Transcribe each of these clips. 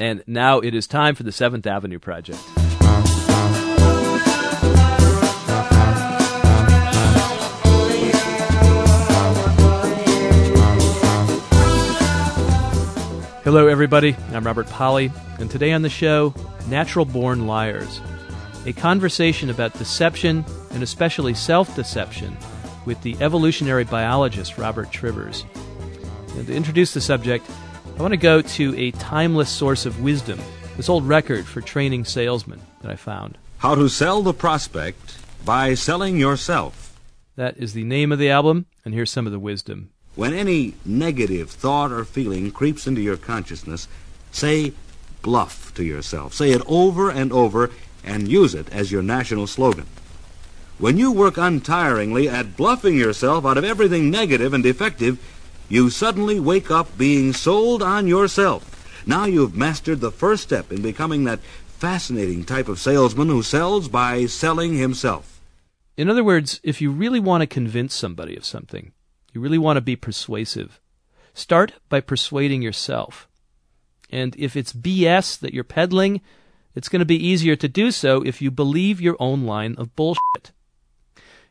And now it is time for the Seventh Avenue Project. Hello, everybody. I'm Robert Pollie, and today on the show, Natural Born Liars, a conversation about deception and especially self deception with the evolutionary biologist Robert Trivers. And to introduce the subject, I want to go to a timeless source of wisdom, this old record for training salesmen that I found. How to Sell the Prospect by Selling Yourself. That is the name of the album, and here's some of the wisdom. When any negative thought or feeling creeps into your consciousness, say bluff to yourself. Say it over and over and use it as your national slogan. When you work untiringly at bluffing yourself out of everything negative and defective, you suddenly wake up being sold on yourself. Now you've mastered the first step in becoming that fascinating type of salesman who sells by selling himself. In other words, if you really want to convince somebody of something, you really want to be persuasive, start by persuading yourself. And if it's BS that you're peddling, it's going to be easier to do so if you believe your own line of bullshit.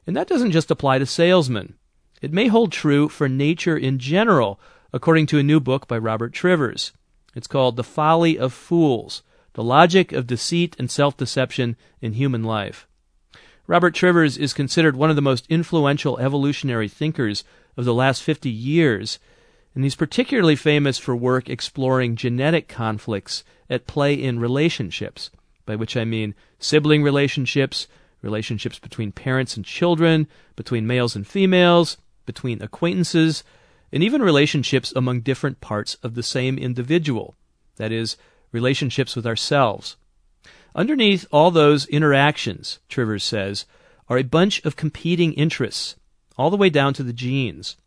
And that doesn't just apply to salesmen. It may hold true for nature in general, according to a new book by Robert Trivers. It's called The Folly of Fools The Logic of Deceit and Self Deception in Human Life. Robert Trivers is considered one of the most influential evolutionary thinkers of the last 50 years, and he's particularly famous for work exploring genetic conflicts at play in relationships, by which I mean sibling relationships, relationships between parents and children, between males and females, between acquaintances, and even relationships among different parts of the same individual, that is, relationships with ourselves. Underneath all those interactions, Trivers says, are a bunch of competing interests, all the way down to the genes.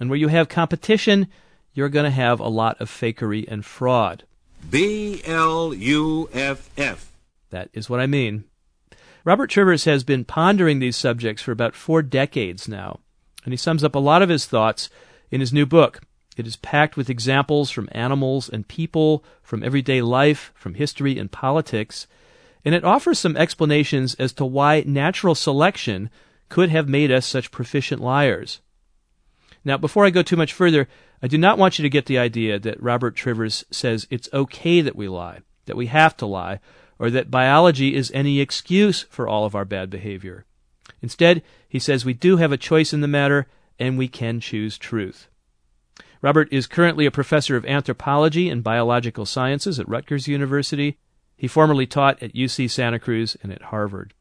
And where you have competition, you're going to have a lot of fakery and fraud. B L U F F. That is what I mean. Robert Trivers has been pondering these subjects for about four decades now, and he sums up a lot of his thoughts in his new book. It is packed with examples from animals and people, from everyday life, from history and politics, and it offers some explanations as to why natural selection could have made us such proficient liars. Now, before I go too much further, I do not want you to get the idea that Robert Trivers says it's okay that we lie, that we have to lie, or that biology is any excuse for all of our bad behavior. Instead, he says we do have a choice in the matter and we can choose truth. Robert is currently a professor of anthropology and biological sciences at Rutgers University. He formerly taught at UC Santa Cruz and at Harvard.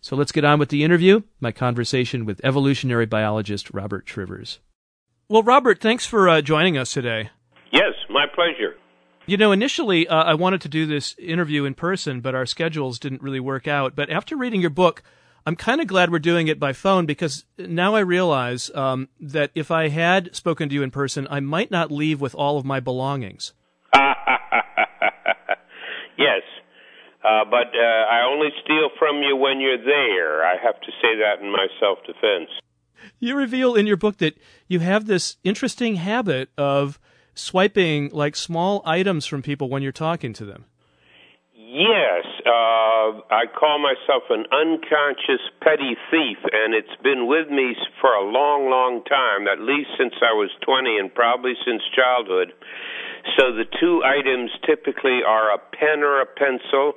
So let's get on with the interview, my conversation with evolutionary biologist Robert Trivers. Well, Robert, thanks for uh, joining us today. Yes, my pleasure. You know, initially uh, I wanted to do this interview in person, but our schedules didn't really work out. But after reading your book, I'm kind of glad we're doing it by phone because now I realize um, that if I had spoken to you in person, I might not leave with all of my belongings. yes, uh, but uh, I only steal from you when you're there. I have to say that in my self defense. You reveal in your book that you have this interesting habit of swiping like small items from people when you're talking to them. Yes, uh, I call myself an unconscious petty thief, and it's been with me for a long, long time, at least since I was 20 and probably since childhood. So the two items typically are a pen or a pencil,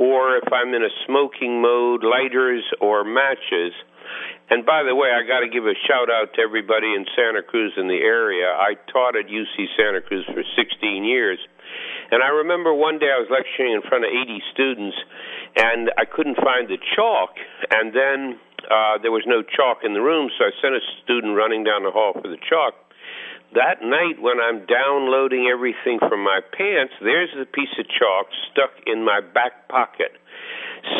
or if I'm in a smoking mode, lighters or matches. And by the way, I got to give a shout out to everybody in Santa Cruz in the area. I taught at UC Santa Cruz for 16 years. And I remember one day I was lecturing in front of 80 students and I couldn't find the chalk. And then uh, there was no chalk in the room, so I sent a student running down the hall for the chalk. That night, when I'm downloading everything from my pants, there's a piece of chalk stuck in my back pocket.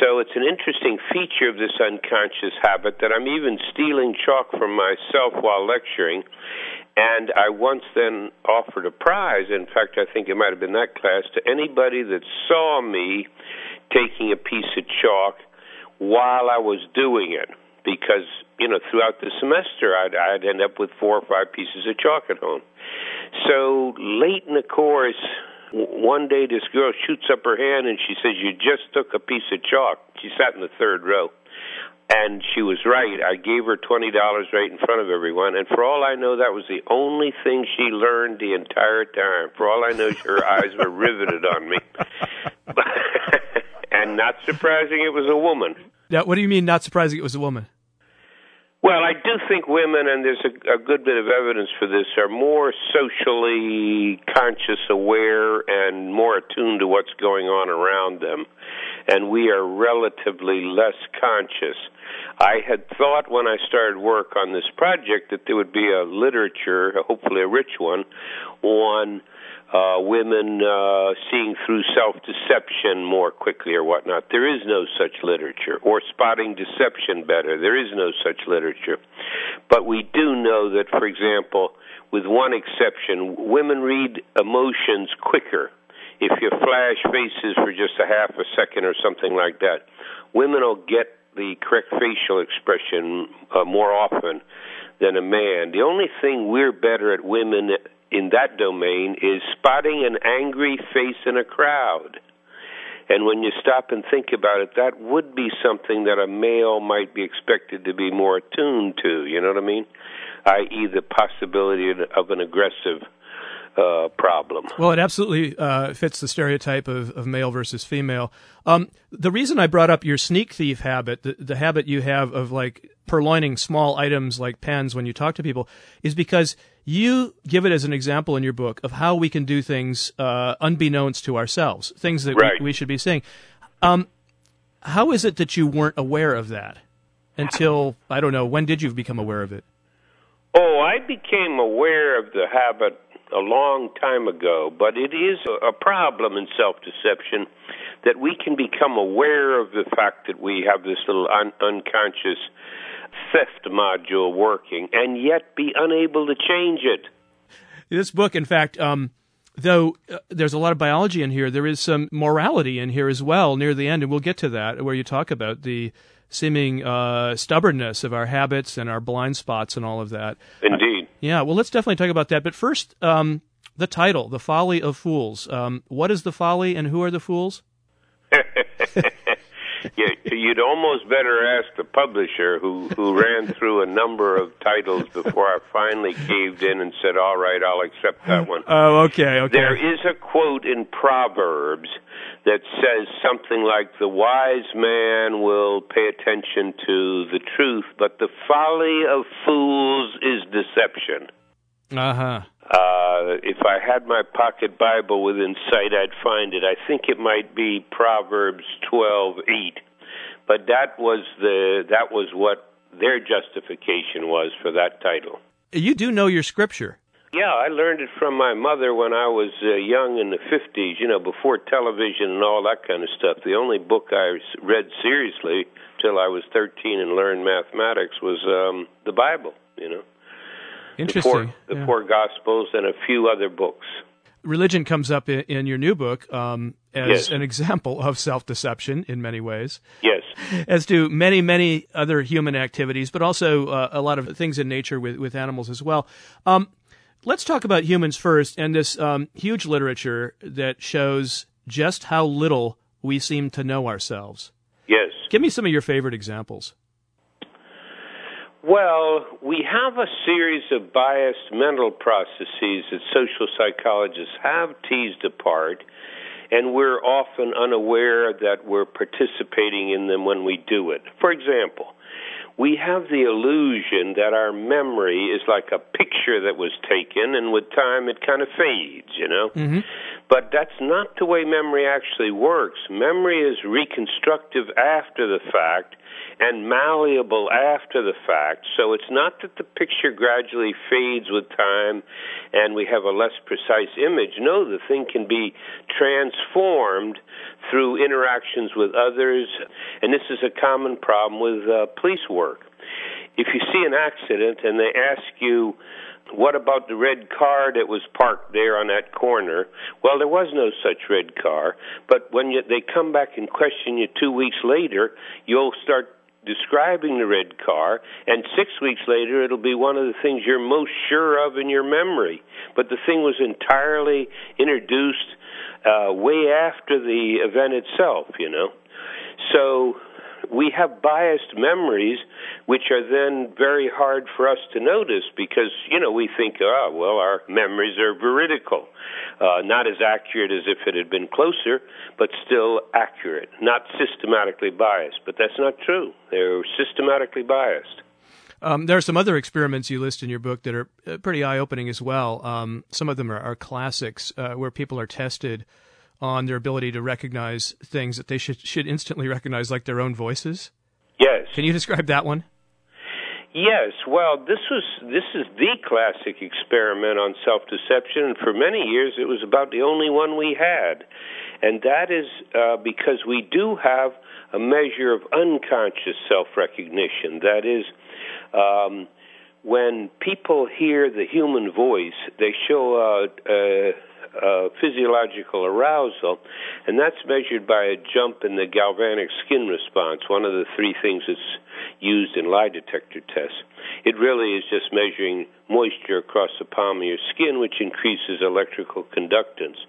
So it's an interesting feature of this unconscious habit that I'm even stealing chalk from myself while lecturing. And I once then offered a prize. In fact, I think it might have been that class to anybody that saw me taking a piece of chalk while I was doing it. Because, you know, throughout the semester, I'd, I'd end up with four or five pieces of chalk at home. So late in the course, one day this girl shoots up her hand and she says, "You just took a piece of chalk." She sat in the third row. And she was right. I gave her twenty dollars right in front of everyone, and for all I know, that was the only thing she learned the entire time. For all I know, her eyes were riveted on me. and not surprising, it was a woman. Now, what do you mean? Not surprising, it was a woman. Well, I do think women, and there's a, a good bit of evidence for this, are more socially conscious, aware, and more attuned to what's going on around them. And we are relatively less conscious. I had thought when I started work on this project that there would be a literature, hopefully a rich one, on uh, women uh, seeing through self deception more quickly or whatnot. There is no such literature. Or spotting deception better. There is no such literature. But we do know that, for example, with one exception, women read emotions quicker. If you flash faces for just a half a second or something like that, women will get the correct facial expression uh, more often than a man. The only thing we're better at women in that domain is spotting an angry face in a crowd. And when you stop and think about it, that would be something that a male might be expected to be more attuned to. You know what I mean? I.e., the possibility of an aggressive uh, problem. Well, it absolutely uh, fits the stereotype of, of male versus female. Um, the reason I brought up your sneak thief habit, the, the habit you have of like purloining small items like pens when you talk to people, is because you give it as an example in your book of how we can do things uh, unbeknownst to ourselves, things that right. we, we, should be saying. Um, how is it that you weren't aware of that until I don't know when did you become aware of it? Oh, I became aware of the habit a long time ago, but it is a problem in self deception that we can become aware of the fact that we have this little un- unconscious theft module working and yet be unable to change it. This book, in fact, um, though uh, there's a lot of biology in here, there is some morality in here as well near the end, and we'll get to that, where you talk about the seeming uh, stubbornness of our habits and our blind spots and all of that. Indeed. Yeah, well, let's definitely talk about that. But first, um, the title, The Folly of Fools. Um, what is the folly and who are the fools? you, you'd almost better ask the publisher who who ran through a number of titles before I finally caved in and said, "All right, I'll accept that one." Oh, okay, okay. There is a quote in Proverbs that says something like, "The wise man will pay attention to the truth, but the folly of fools is deception." Uh-huh. Uh, if I had my pocket Bible within sight, I'd find it. I think it might be Proverbs twelve eight, but that was the that was what their justification was for that title. You do know your scripture. Yeah, I learned it from my mother when I was uh, young in the 50s, you know, before television and all that kind of stuff. The only book I read seriously till I was 13 and learned mathematics was um, the Bible, you know. Interesting. The four, the yeah. four Gospels and a few other books. Religion comes up in, in your new book um, as Yes. an example of self deception in many ways, Yes. as do many, many other human activities, but also uh, a lot of things in nature with, with animals as well. Um, let's talk about humans first and this um, huge literature that shows just how little we seem to know ourselves. Yes. Give me some of your favorite examples. Well, we have a series of biased mental processes that social psychologists have teased apart, and we're often unaware that we're participating in them when we do it. For example, we have the illusion that our memory is like a picture that was taken, and with time it kind of fades, you know? Mm-hmm. But that's not the way memory actually works. Memory is reconstructive after the fact and malleable after the fact. So it's not that the picture gradually fades with time and we have a less precise image. No, the thing can be transformed through interactions with others. And this is a common problem with uh, police work. If you see an accident and they ask you, what about the red car that was parked there on that corner? Well, there was no such red car. But when you, they come back and question you two weeks later, you'll start describing the red car, and six weeks later it'll be one of the things you're most sure of in your memory. But the thing was entirely introduced uh, way after the event itself, you know. So we have biased memories, which are then very hard for us to notice because, you know, we think, oh, well, our memories are veridical. Uh, not as accurate as if it had been closer, but still accurate, not systematically biased. But that's not true. They're systematically biased. Um, there are some other experiments you list in your book that are uh, pretty eye opening as well. Um, some of them are, are classics uh, where people are tested on their ability to recognize things that they should, should instantly recognize, like their own voices. Yes. Can you describe that one? Yes, well, this was this is the classic experiment on self-deception, and for many years it was about the only one we had, and that is uh, because we do have a measure of unconscious self-recognition. That is, um, when people hear the human voice, they show a, a, a physiological arousal, and that's measured by a jump in the galvanic skin response, one of the three things that's used in lie detector tests. It really is just measuring moisture across the palm of your skin, which increases electrical conductance.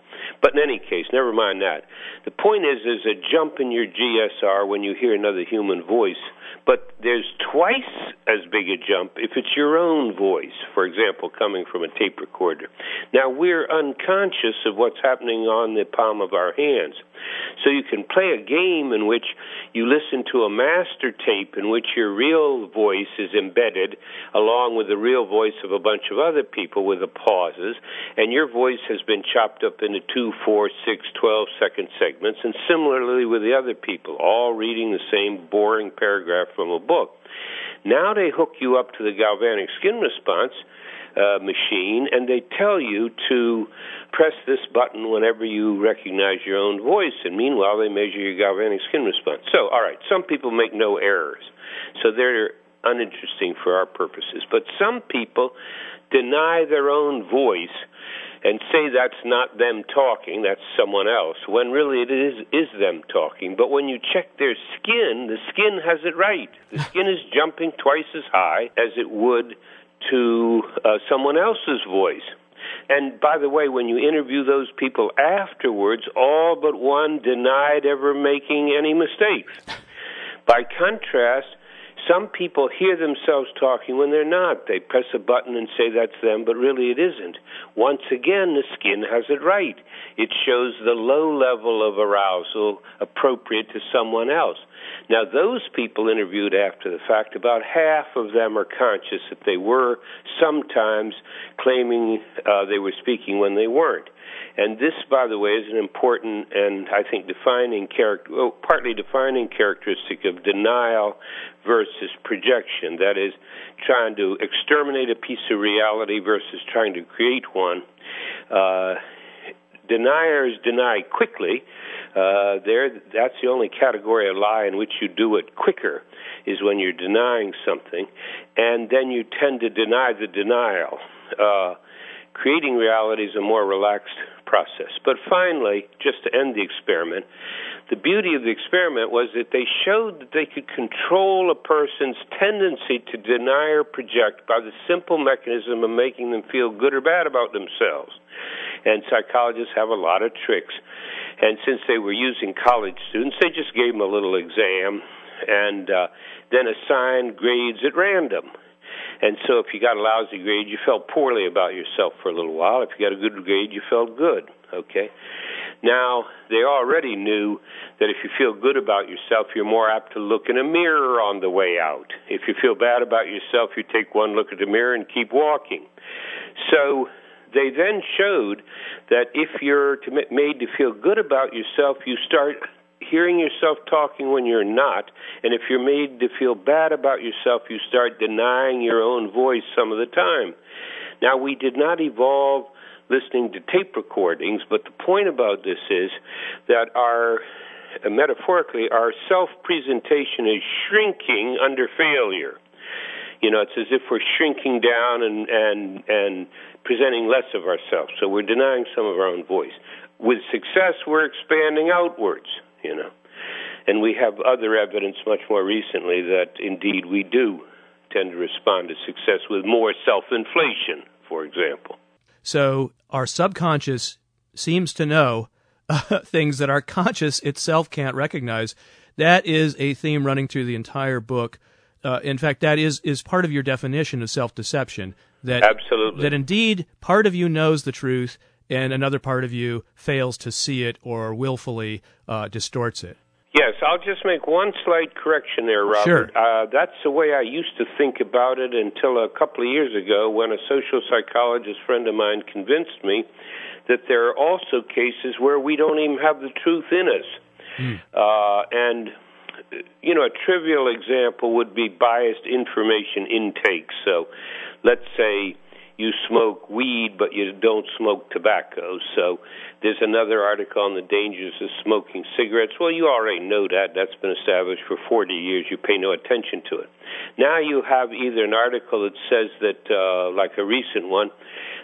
But in any case, never mind that. The point is, there's a jump in your GSR when you hear another human voice but there's twice as big a jump if it's your own voice, for example, coming from a tape recorder. Now, we're unconscious of what's happening on the palm of our hands. So you can play a game in which you listen to a master tape in which your real voice is embedded along with the real voice of a bunch of other people with the pauses, and your voice has been chopped up into two, four, six, twelve second segments, and similarly with the other people, all reading the same boring paragraph from a book. Now they hook you up to the galvanic skin response uh, machine, and they tell you to press this button whenever you recognize your own voice. And meanwhile, they measure your galvanic skin response. So, all right, some people make no errors, so they're uninteresting for our purposes. But some people deny their own voice and say that's not them talking, that's someone else, when really it is is them talking. But when you check their skin, the skin has it right. The skin is jumping twice as high as it would to uh, someone else's voice. And by the way, when you interview those people afterwards, all but one denied ever making any mistakes. By contrast, some people hear themselves talking when they're not. They press a button and say that's them, but really it isn't. Once again, the skin has it right. It shows the low level of arousal appropriate to someone else. Now, those people interviewed after the fact, about half of them are conscious that they were sometimes claiming uh, they were speaking when they weren't. And this, by the way, is an important and I think defining character, well, partly defining characteristic of denial versus projection. That is, trying to exterminate a piece of reality versus trying to create one. Uh, deniers deny quickly. Uh, there, that's the only category of lie in which you do it quicker, is when you're denying something, and then you tend to deny the denial. Uh, creating reality is a more relaxed process. But finally, just to end the experiment, the beauty of the experiment was that they showed that they could control a person's tendency to deny or project by the simple mechanism of making them feel good or bad about themselves. And psychologists have a lot of tricks. And since they were using college students, they just gave them a little exam and uh, then assigned grades at random. And so if you got a lousy grade, you felt poorly about yourself for a little while. If you got a good grade, you felt good. Okay? Now, they already knew that if you feel good about yourself, you're more apt to look in a mirror on the way out. If you feel bad about yourself, you take one look at the mirror and keep walking. So they then showed that if you're to, made to feel good about yourself, you start hearing yourself talking when you're not, and if you're made to feel bad about yourself, you start denying your own voice some of the time. Now, we did not evolve listening to tape recordings, but the point about this is that our metaphorically, our self presentation is shrinking under failure. You know, it's as if we're shrinking down and, and, and presenting less of ourselves. So we're denying some of our own voice. With success, we're expanding outwards you know. And we have other evidence much more recently that indeed we do tend to respond to success with more self inflation, for example. So our subconscious seems to know uh, things that our conscious itself can't recognize. That is a theme running through the entire book. Uh, in fact, that is is part of your definition of self deception. That Absolutely. that indeed part of you knows the truth, and another part of you fails to see it or willfully uh, distorts it. Yes, I'll just make one slight correction there, Robert. Sure. Uh, that's the way I used to think about it until a couple of years ago when a social psychologist friend of mine convinced me that there are also cases where we don't even have the truth in us. Mm. Uh, and, you know, a trivial example would be biased information intake. So let's say you smoke weed, but you don't smoke tobacco. So there's another article on the dangers of smoking cigarettes. Well, you already know that. That's been established for 40 years. You pay no attention to it. Now you have either an article that says that, uh, like a recent one,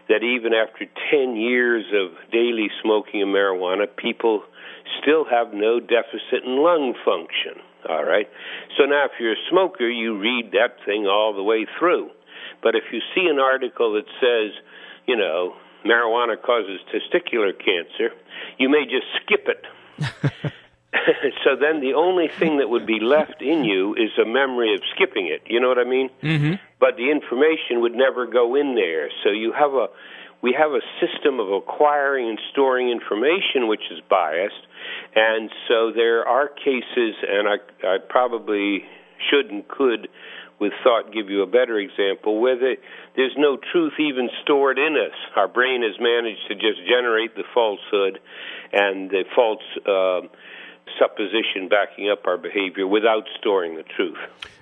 that even after 10 years of daily smoking of marijuana, people still have no deficit in lung function. All right. So now, if you're a smoker, you read that thing all the way through. But if you see an article that says, you know, marijuana causes testicular cancer, you may just skip it. so then the only thing that would be left in you is a memory of skipping it. You know what I mean? Mm-hmm. But the information would never go in there. So you have a we have a system of acquiring and storing information which is biased, and so there are cases, and I, I probably should and could with thought give you a better example where the, there's no truth even stored in us. Our brain has managed to just generate the falsehood and the false uh, supposition backing up our behavior without storing the truth.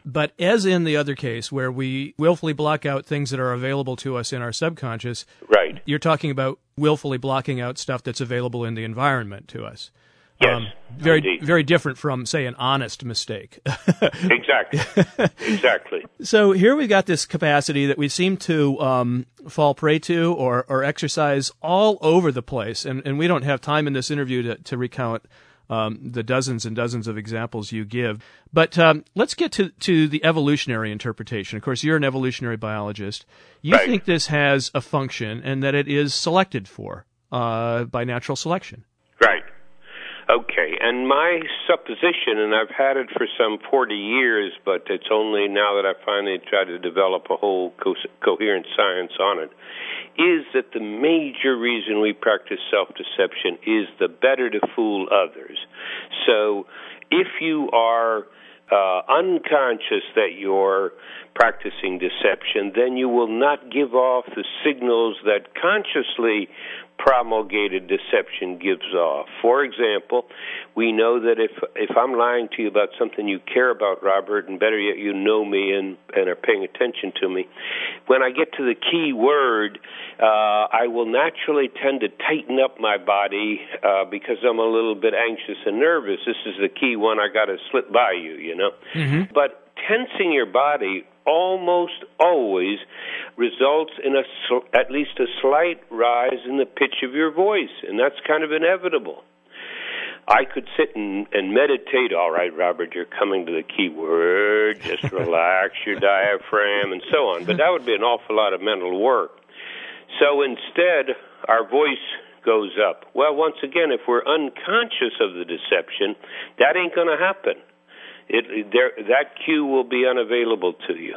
But as in the other case, where we willfully block out things that are available to us in our subconscious, right? You're talking about willfully blocking out stuff that's available in the environment to us. Yes, um, very indeed. very different from say an honest mistake. exactly, exactly. So here we've got this capacity that we seem to um, fall prey to or or exercise all over the place, and and we don't have time in this interview to to recount. Um, the dozens and dozens of examples you give. But um, let's get to, to the evolutionary interpretation. Of course, you're an evolutionary biologist. You right. think this has a function and that it is selected for uh, by natural selection. Okay, and my supposition, and I've had it for some 40 years, but it's only now that I finally tried to develop a whole co- coherent science on it, is that the major reason we practice self deception is the better to fool others. So if you are uh, unconscious that you're practicing deception, then you will not give off the signals that consciously promulgated deception gives off. For example, we know that if if I'm lying to you about something you care about, Robert, and better yet, you know me and and are paying attention to me, when I get to the key word, uh, I will naturally tend to tighten up my body uh, because I'm a little bit anxious and nervous. This is the key one. I got to slip by you, you know. Mm-hmm. But tensing your body almost always results in a at least a slight rise in the pitch of your voice, and that's kind of inevitable. I could sit and, and meditate. All right, Robert, you're coming to the key word. Just relax your diaphragm and so on. But that would be an awful lot of mental work. So instead, our voice goes up. Well, once again, if we're unconscious of the deception, that ain't going to happen it, there, that cue will be unavailable to you.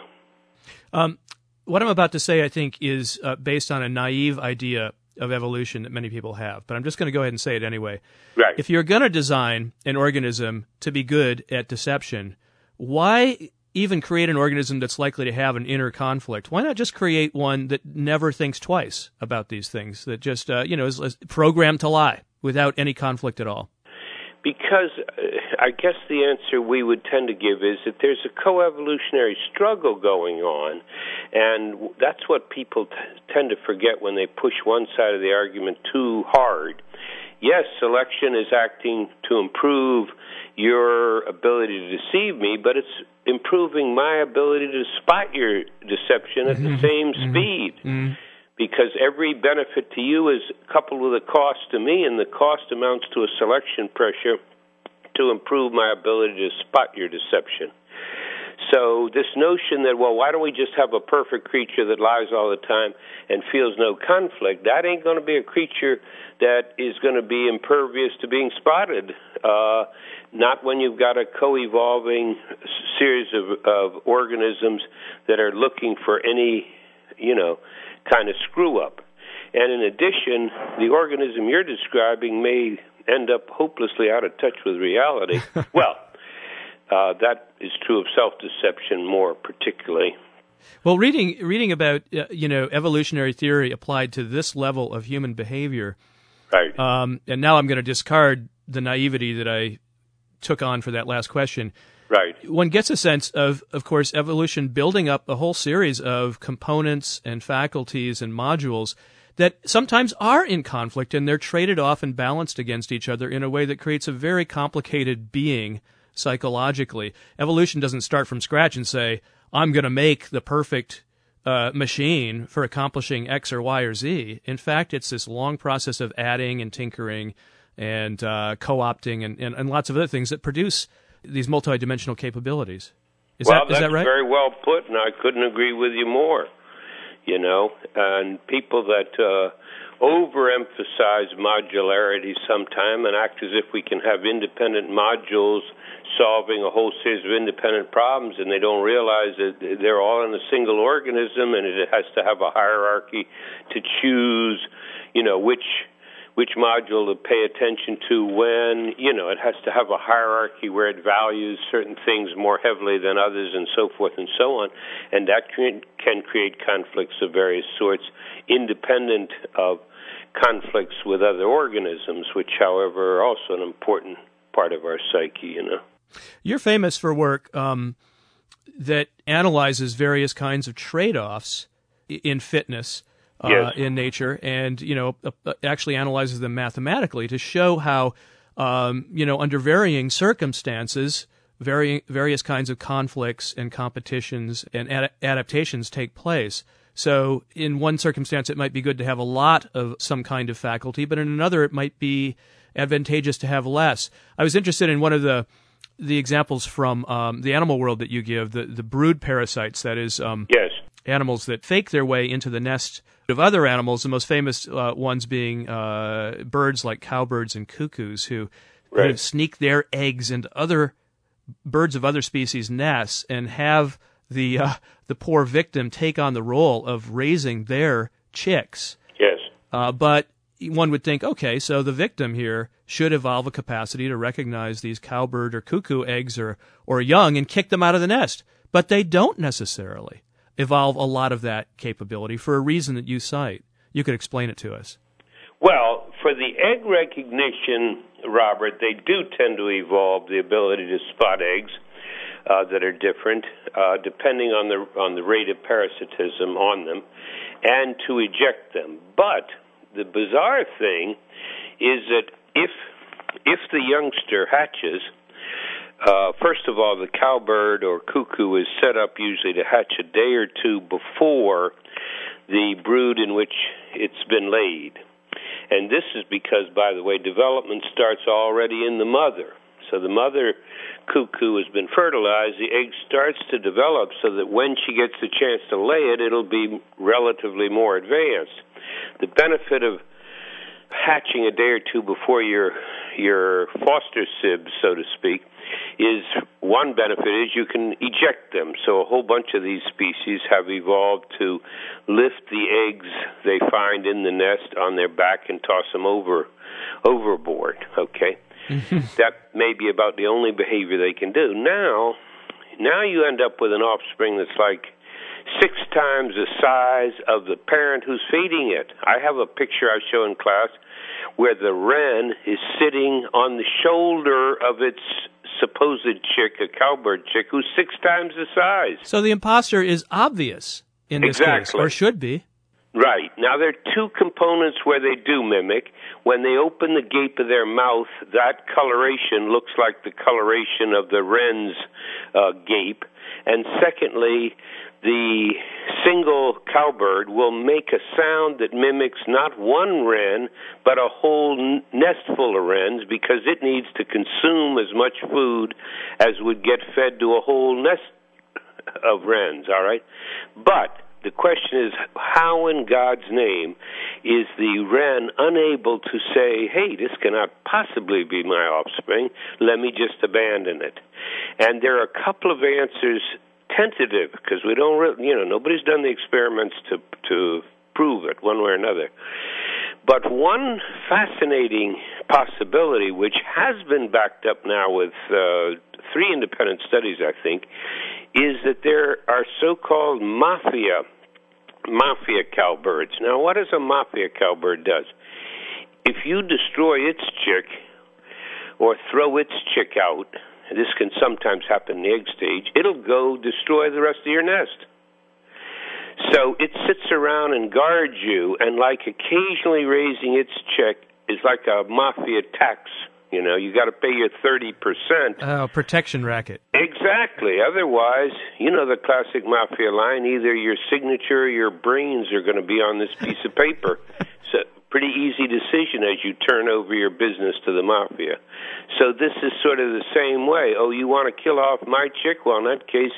Um, what I'm about to say, I think, is uh, based on a naive idea of evolution that many people have, but I'm just going to go ahead and say it anyway. Right. If you're going to design an organism to be good at deception, why even create an organism that's likely to have an inner conflict? Why not just create one that never thinks twice about these things, that just, uh, you know, is, is programmed to lie without any conflict at all? Because uh, I guess the answer we would tend to give is that there's a coevolutionary struggle going on, and that's what people t- tend to forget when they push one side of the argument too hard. Yes, selection is acting to improve your ability to deceive me, but it's improving my ability to spot your deception at the Mm-hmm. same Mhm. speed. Mhm. Because every benefit to you is coupled with a cost to me, and the cost amounts to a selection pressure to improve my ability to spot your deception. So this notion that well, why don't we just have a perfect creature that lies all the time and feels no conflict? That ain't going to be a creature that is going to be impervious to being spotted. Uh, not when you've got a co-evolving series of, of organisms that are looking for any, you know, kind of screw up. And in addition, the organism you're describing may end up hopelessly out of touch with reality. well, uh, that is true of self-deception more particularly. Well, reading reading about uh, you know evolutionary theory applied to this level of human behavior, right? Um, and now I'm going to discard the naivety that I took on for that last question. Right. One gets a sense of, of course, evolution building up a whole series of components and faculties and modules that sometimes are in conflict and they're traded off and balanced against each other in a way that creates a very complicated being psychologically. Evolution doesn't start from scratch and say, I'm going to make the perfect uh, machine for accomplishing X or Y or Z. In fact, it's this long process of adding and tinkering and uh, co opting and, and, and lots of other things that produce these multidimensional capabilities. Is well, that, is that right? very well put, and I couldn't agree with you more. You know, and people that uh, overemphasize modularity sometime and act as if we can have independent modules solving a whole series of independent problems, and they don't realize that they're all in a single organism, and it has to have a hierarchy to choose, you know, which which module to pay attention to when. You know, it has to have a hierarchy where it values certain things more heavily than others, and so forth and so on. And that can, create conflicts of various sorts, independent of conflicts with other organisms, which, however, are also an important part of our psyche. You know, you're famous for work um, that analyzes various kinds of trade-offs in fitness uh, yes. in nature, and you know uh, actually analyzes them mathematically to show how um, you know under varying circumstances, varying various kinds of conflicts and competitions and ad- adaptations take place. So, in one circumstance, it might be good to have a lot of some kind of faculty, but in another, it might be advantageous to have less. I was interested in one of the the examples from um, the animal world that you give, the the brood parasites. That is, um, yes, animals that fake their way into the nest of other animals, the most famous uh, ones being uh, birds like cowbirds and cuckoos, who right. kind of sneak their eggs into other birds of other species' nests and have the uh, the poor victim take on the role of raising their chicks. Yes. Uh, but one would think, okay, so the victim here should evolve a capacity to recognize these cowbird or cuckoo eggs or, or young and kick them out of the nest. But they don't necessarily evolve a lot of that capability for a reason that you cite. You could explain it to us. Well, for the egg recognition, Robert, they do tend to evolve the ability to spot eggs uh, that are different, uh, depending on the on the rate of parasitism on them, and to eject them. But the bizarre thing is that if if the youngster hatches, uh, first of all, the cowbird or cuckoo is set up usually to hatch a day or two before the brood in which it's been laid. And this is because, by the way, development starts already in the mother. So the mother cuckoo has been fertilized, the egg starts to develop so that when she gets the chance to lay it, it'll be relatively more advanced. The benefit of hatching a day or two before your your foster sibs, so to speak, is one benefit is you can eject them. So a whole bunch of these species have evolved to lift the eggs they find in the nest on their back and toss them over overboard. Okay, that may be about the only behavior they can do. Now, now you end up with an offspring that's like six times the size of the parent who's feeding it. I have a picture I show in class where the wren is sitting on the shoulder of its supposed chick, a cowbird chick, who's six times the size. So the imposter is obvious in this exactly. case, or should be. Right. Now, there are two components where they do mimic. When they open the gape of their mouth, that coloration looks like the coloration of the wren's uh, gape. And secondly, the single cowbird will make a sound that mimics not one wren, but a whole nest full of wrens because it needs to consume as much food as would get fed to a whole nest of wrens, all right? But the question is how in God's name is the wren unable to say, hey, this cannot possibly be my offspring, let me just abandon it? And there are a couple of answers tentative because we don't really, you know, nobody's done the experiments to to prove it one way or another. But one fascinating possibility, which has been backed up now with uh, three independent studies, I think, is that there are so-called mafia mafia cowbirds. Now, what does a mafia cowbird does? If you destroy its chick or throw its chick out, this can sometimes happen in the egg stage, it'll go destroy the rest of your nest. So it sits around and guards you, and like occasionally raising its chick is like a mafia tax you know, you got to pay your 30%. Oh, protection racket. Exactly. Otherwise, you know the classic mafia line either your signature or your brains are going to be on this piece of paper. So, pretty easy decision as you turn over your business to the mafia. So, this is sort of the same way. Oh, you want to kill off my chick? Well, in that case,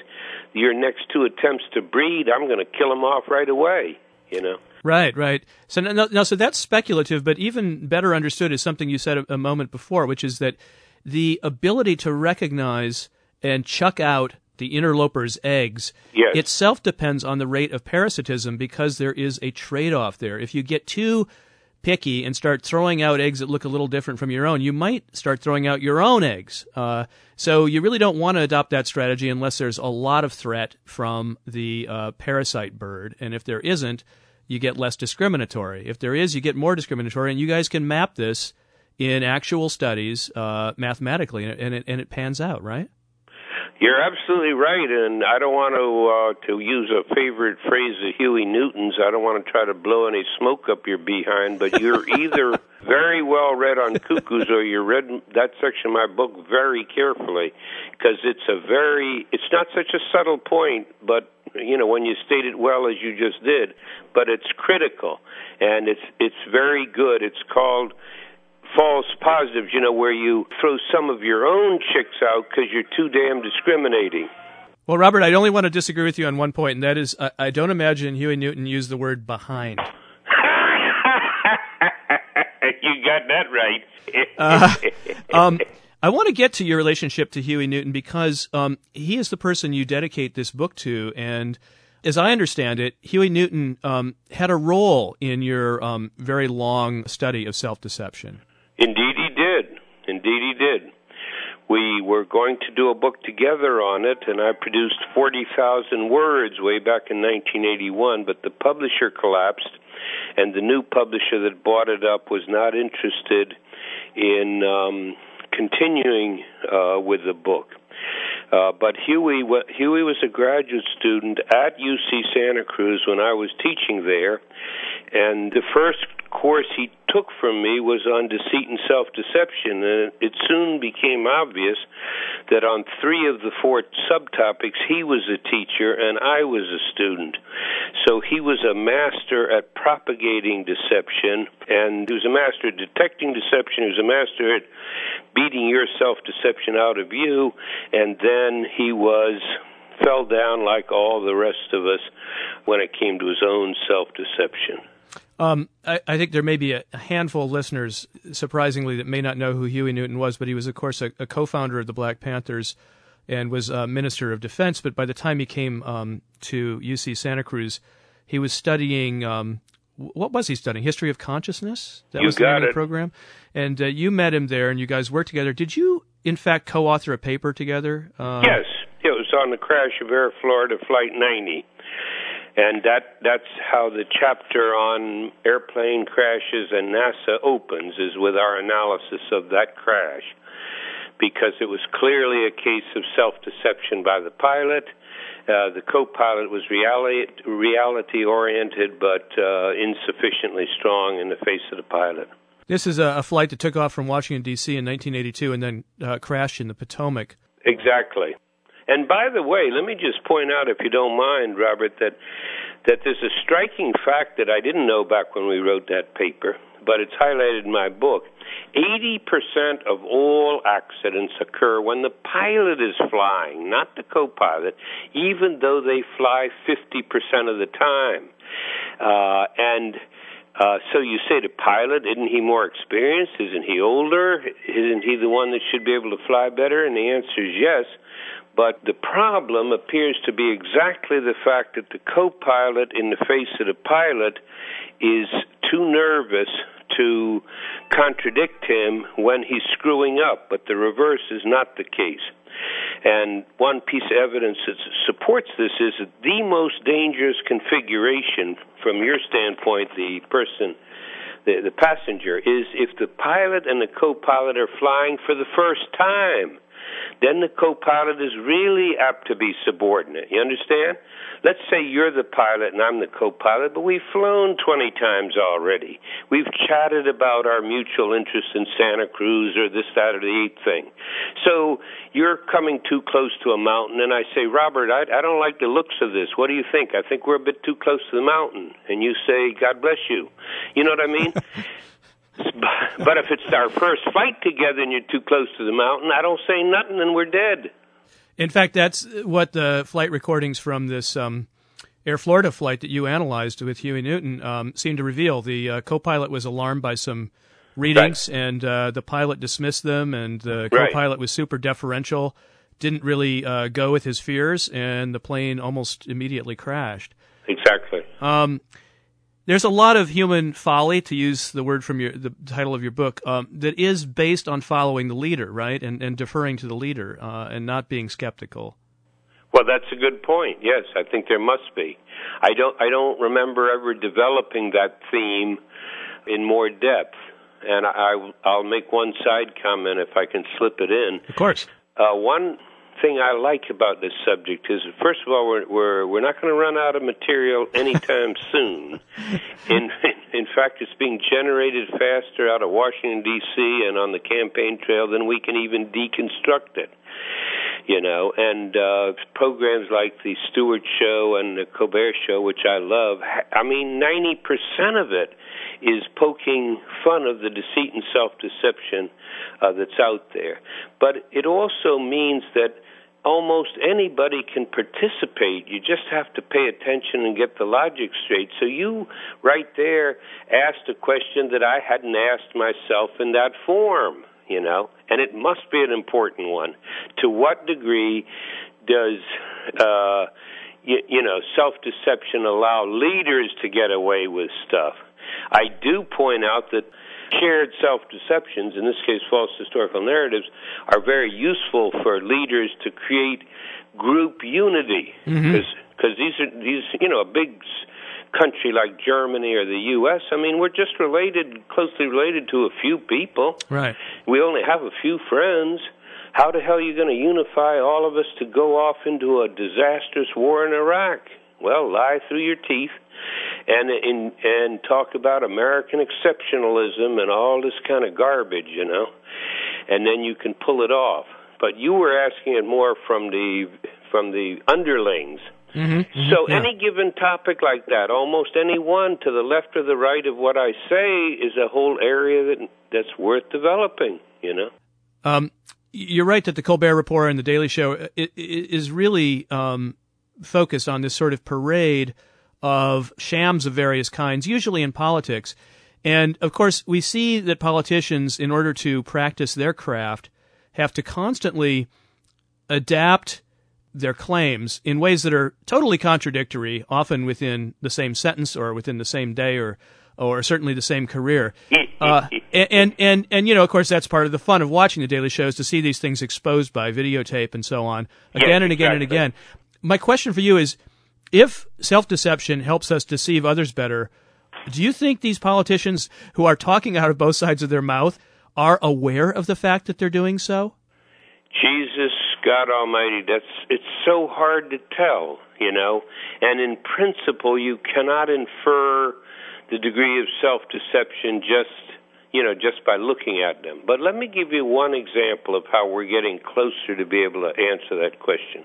your next two attempts to breed, I'm going to kill them off right away, you know. Right, right. So now, now, so that's speculative, but even better understood is something you said a, a moment before, which is that the ability to recognize and chuck out the interloper's eggs yes. itself depends on the rate of parasitism because there is a trade-off there. If you get too picky and start throwing out eggs that look a little different from your own, you might start throwing out your own eggs. Uh, so you really don't want to adopt that strategy unless there's a lot of threat from the uh, parasite bird, and if there isn't you get less discriminatory. If there is, you get more discriminatory, and you guys can map this in actual studies uh, mathematically, and it, and it pans out, right? You're absolutely right, and I don't want to uh, to use a favorite phrase of Huey Newton's. I don't want to try to blow any smoke up your behind, but you're either very well read on cuckoos or you read that section of my book very carefully because it's a very it's not such a subtle point, but you know when you state it well as you just did, but it's critical and it's it's very good. It's called false positives, you know, where you throw some of your own chicks out because you're too damn discriminating. Well, Robert, I only want to disagree with you on one point, and that is I, I don't imagine Huey Newton used the word behind. you got that right. uh, um, I want to get to your relationship to Huey Newton because um, he is the person you dedicate this book to, and as I understand it, Huey Newton um, had a role in your um, very long study of self deception. Indeed, he did. Indeed, he did. We were going to do a book together on it, and I produced 40,000 words way back in 1981, but the publisher collapsed, and the new publisher that bought it up was not interested in um, continuing uh, with the book. Uh, but Huey, Huey was a graduate student at UC Santa Cruz when I was teaching there, and the first course he took from me was on deceit and self deception, and it soon became obvious that on three of the four subtopics he was a teacher and I was a student. So he was a master at propagating deception, and he was a master at detecting deception, he was a master at beating your self deception out of you, and then he was fell down like all the rest of us when it came to his own self deception. Um, I, I, think there may be a, handful of listeners, surprisingly, that may not know who Huey Newton was, but he was, of course, a, a co-founder of the Black Panthers and was a Minister of Defense. But by the time he came um, to UC Santa Cruz, he was studying. Um, what was he studying? History of consciousness. That you was the the program. And uh, you met him there, and you guys worked together. Did you, in fact, co-author a paper together? Uh, yes, on the crash of Air Florida Flight 90 and that that's how the chapter on airplane crashes and NASA opens is with our analysis of that crash because it was clearly a case of self-deception by the pilot. Uh, the co-pilot was reality reality oriented but uh, insufficiently strong in the face of the pilot. This is a, a flight that took off from Washington D.C. in 1982 and then uh, crashed in the Potomac. Exactly. And by the way, let me just point out, if you don't mind, Robert, that that there's a striking fact that I didn't know back when we wrote that paper, but it's highlighted in my book. 80% of all accidents occur when the pilot is flying, not the co pilot, even though they fly 50% of the time. Uh, and uh, so you say to pilot, isn't he more experienced? Isn't he older? Isn't he the one that should be able to fly better? And the answer is yes. But the problem appears to be exactly the fact that the co pilot, in the face of the pilot, is too nervous to contradict him when he's screwing up, but the reverse is not the case. And one piece of evidence that supports this is that the most dangerous configuration, from your standpoint, the person, the, the passenger, is if the pilot and the co pilot are flying for the first time then the co-pilot is really apt to be subordinate. You understand? Let's say you're the pilot and I'm the co-pilot, but we've flown 20 times already. We've chatted about our mutual interest in Santa Cruz or this, that, or the eighth thing. So you're coming too close to a mountain, and I say, Robert, I, I don't like the looks of this. What do you think? I think we're a bit too close to the mountain. And you say, God bless you. You know what I mean? but if it's our first fight together and you're too close to the mountain, I don't say nothing and we're dead. In fact, that's what the flight recordings from this um, Air Florida flight that you analyzed with Huey Newton um, seemed to reveal. The uh, co-pilot was alarmed by some readings, right. and uh, the pilot dismissed them, and the co-pilot right. was super deferential, didn't really uh, go with his fears, and the plane almost immediately crashed. Exactly. Um, there's a lot of human folly, to use the word from your the title of your book, um, that is based on following the leader, right, and, and deferring to the leader, uh, and not being skeptical. Well, that's a good point. Yes, I think there must be. I don't. I don't remember ever developing that theme in more depth. And I, I'll make one side comment if I can slip it in. Of course. Uh, one thing I like about this subject is, first of all, we're we're, we're not going to run out of material anytime soon. In in fact, it's being generated faster out of Washington D.C. and on the campaign trail than we can even deconstruct it. You know, and uh, programs like the Stewart Show and the Colbert Show, which I love. I mean, ninety percent of it is poking fun of the deceit and self-deception uh, that's out there. But it also means that almost anybody can participate. You just have to pay attention and get the logic straight. So you, right there, asked a question that I hadn't asked myself in that form, you know, and it must be an important one. To what degree does, uh, you, you know, self deception allow leaders to get away with stuff? I do point out that shared self deceptions, in this case false historical narratives, are very useful for leaders to create group unity because mm-hmm. these are these you know a big country like Germany or the U.S. I mean, we're just related, closely related to a few people. Right. We only have a few friends. How the hell are you going to unify all of us to go off into a disastrous war in Iraq? Well, lie through your teeth and in, and talk about American exceptionalism and all this kind of garbage, you know, and then you can pull it off. But you were asking it more from the from the underlings. Mm-hmm, mm-hmm, so yeah. any given topic like that, almost any one to the left or the right of what I say is a whole area that that's worth developing. You know. Um, you're right that the Colbert Report and the Daily Show is really um, focused on this sort of parade of shams of various kinds, usually in politics. And of course, we see that politicians, in order to practice their craft, have to constantly adapt their claims in ways that are totally contradictory, often within the same sentence or within the same day or or certainly the same career. Uh, and, and, and, and, you know, of course, that's part of the fun of watching the daily shows to see these things exposed by videotape and so on again and again and again. My question for you is if self deception helps us deceive others better, do you think these politicians who are talking out of both sides of their mouth are aware of the fact that they're doing so? Jesus, God Almighty, that's it's so hard to tell, you know. And in principle, you cannot infer the degree of self-deception just, you know, just by looking at them. But let me give you one example of how we're getting closer to be able to answer that question.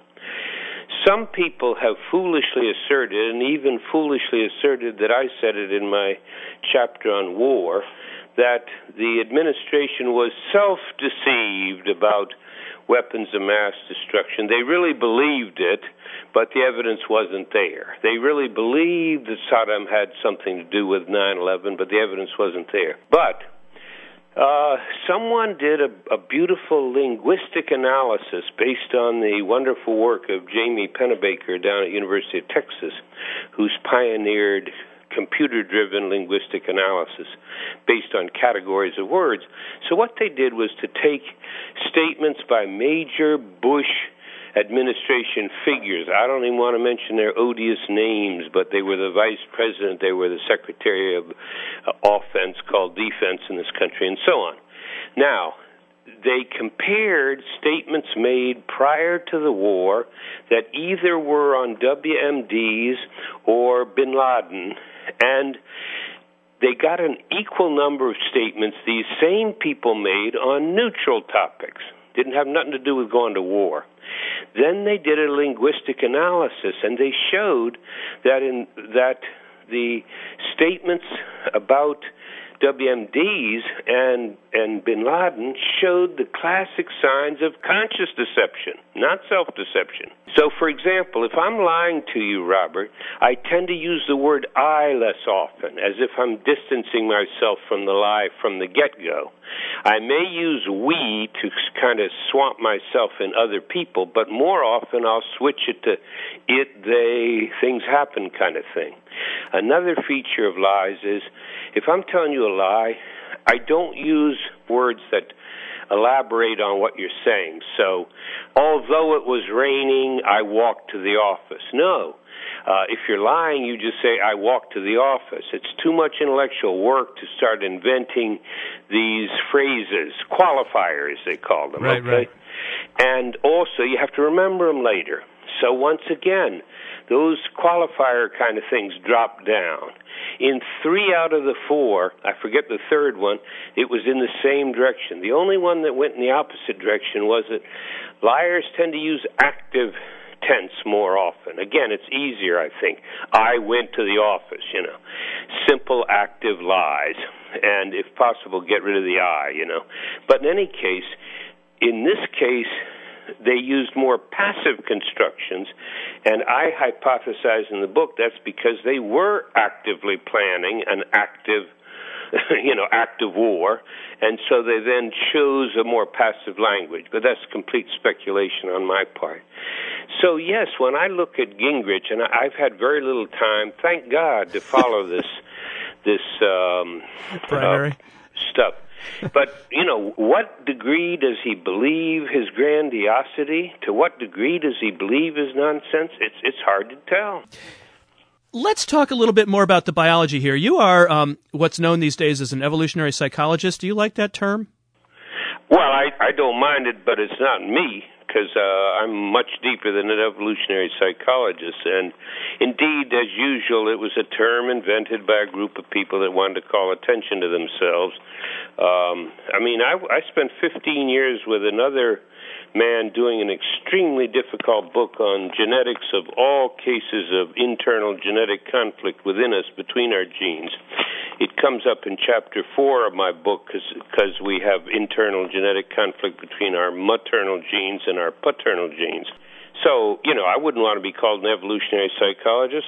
Some people have foolishly asserted, and even foolishly asserted that I said it in my chapter on war, that the administration was self deceived about weapons of mass destruction. They really believed it, but the evidence wasn't there. They really believed that Saddam had something to do with 9 11, but the evidence wasn't there. But uh, someone did a, a beautiful linguistic analysis based on the wonderful work of Jamie Pennebaker down at University of Texas, who's pioneered computer-driven linguistic analysis based on categories of words. So what they did was to take statements by major Bush administration figures. I don't even want to mention their odious names, but they were the vice president, they were the secretary of uh, offense called defense in this country, and so on. Now, they compared statements made prior to the war that either were on WMDs or bin Laden, and they got an equal number of statements these same people made on neutral topics. Didn't have nothing to do with going to war. Then they did a linguistic analysis, and they showed that in that the statements about WMDs and and Bin Laden showed the classic signs of conscious deception, not self-deception. So, for example, if I'm lying to you, Robert, I tend to use the word "I" less often, as if I'm distancing myself from the lie from the get-go. I may use "we" to kind of swamp myself in other people, but more often I'll switch it to "it," "they," "things happen" kind of thing. Another feature of lies is if I'm telling you a lie, I don't use words that elaborate on what you're saying. So, although it was raining, I walked to the office. No. Uh, if you're lying, you just say, I walked to the office. It's too much intellectual work to start inventing these phrases, qualifiers, they call them. Right, okay? right. And also, you have to remember them later. So, once again, those qualifier kind of things drop down. In three out of the four, I forget the third one, it was in the same direction. The only one that went in the opposite direction was that liars tend to use active tense more often. Again, it's easier, I think. I went to the office, you know. Simple active lies. And if possible, get rid of the I, you know. But in any case, in this case, they used more passive constructions, and I hypothesize in the book that's because they were actively planning an active, you know, active war, and so they then chose a more passive language. But that's complete speculation on my part. So yes, when I look at Gingrich, and I've had very little time, thank God, to follow this this um, primary uh, stuff but you know, what degree does he believe his grandiosity? To what degree does he believe his nonsense? It's it's hard to tell. Let's talk a little bit more about the biology here. You are um, what's known these days as an evolutionary psychologist. Do you like that term? Well, I, I don't mind it, but it's not me because uh, I'm much deeper than an evolutionary psychologist. And indeed, as usual, it was a term invented by a group of people that wanted to call attention to themselves. Um, I mean, I, I spent 15 years with another man doing an extremely difficult book on genetics of all cases of internal genetic conflict within us between our genes. It comes up in chapter four of my book because we have internal genetic conflict between our maternal genes and our paternal genes. So, you know, I wouldn't want to be called an evolutionary psychologist.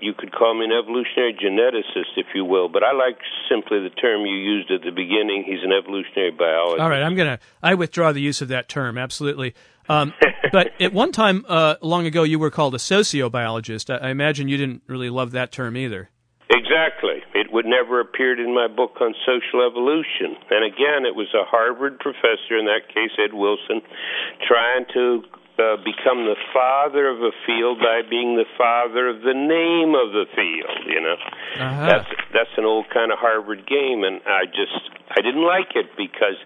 You could call me an evolutionary geneticist, if you will, but I like simply the term you used at the beginning. He's an evolutionary biologist. All right, I'm going to, I withdraw the use of that term, absolutely. Um, but at one time, uh, long ago, you were called a sociobiologist. I, I imagine you didn't really love that term either. Exactly. It would never appeared in my book on social evolution. And again, it was a Harvard professor, in that case Ed Wilson, trying to uh, become the father of a field by being the father of the name of the field. You know, uh-huh. that's that's an old kind of Harvard game, and I just I didn't like it because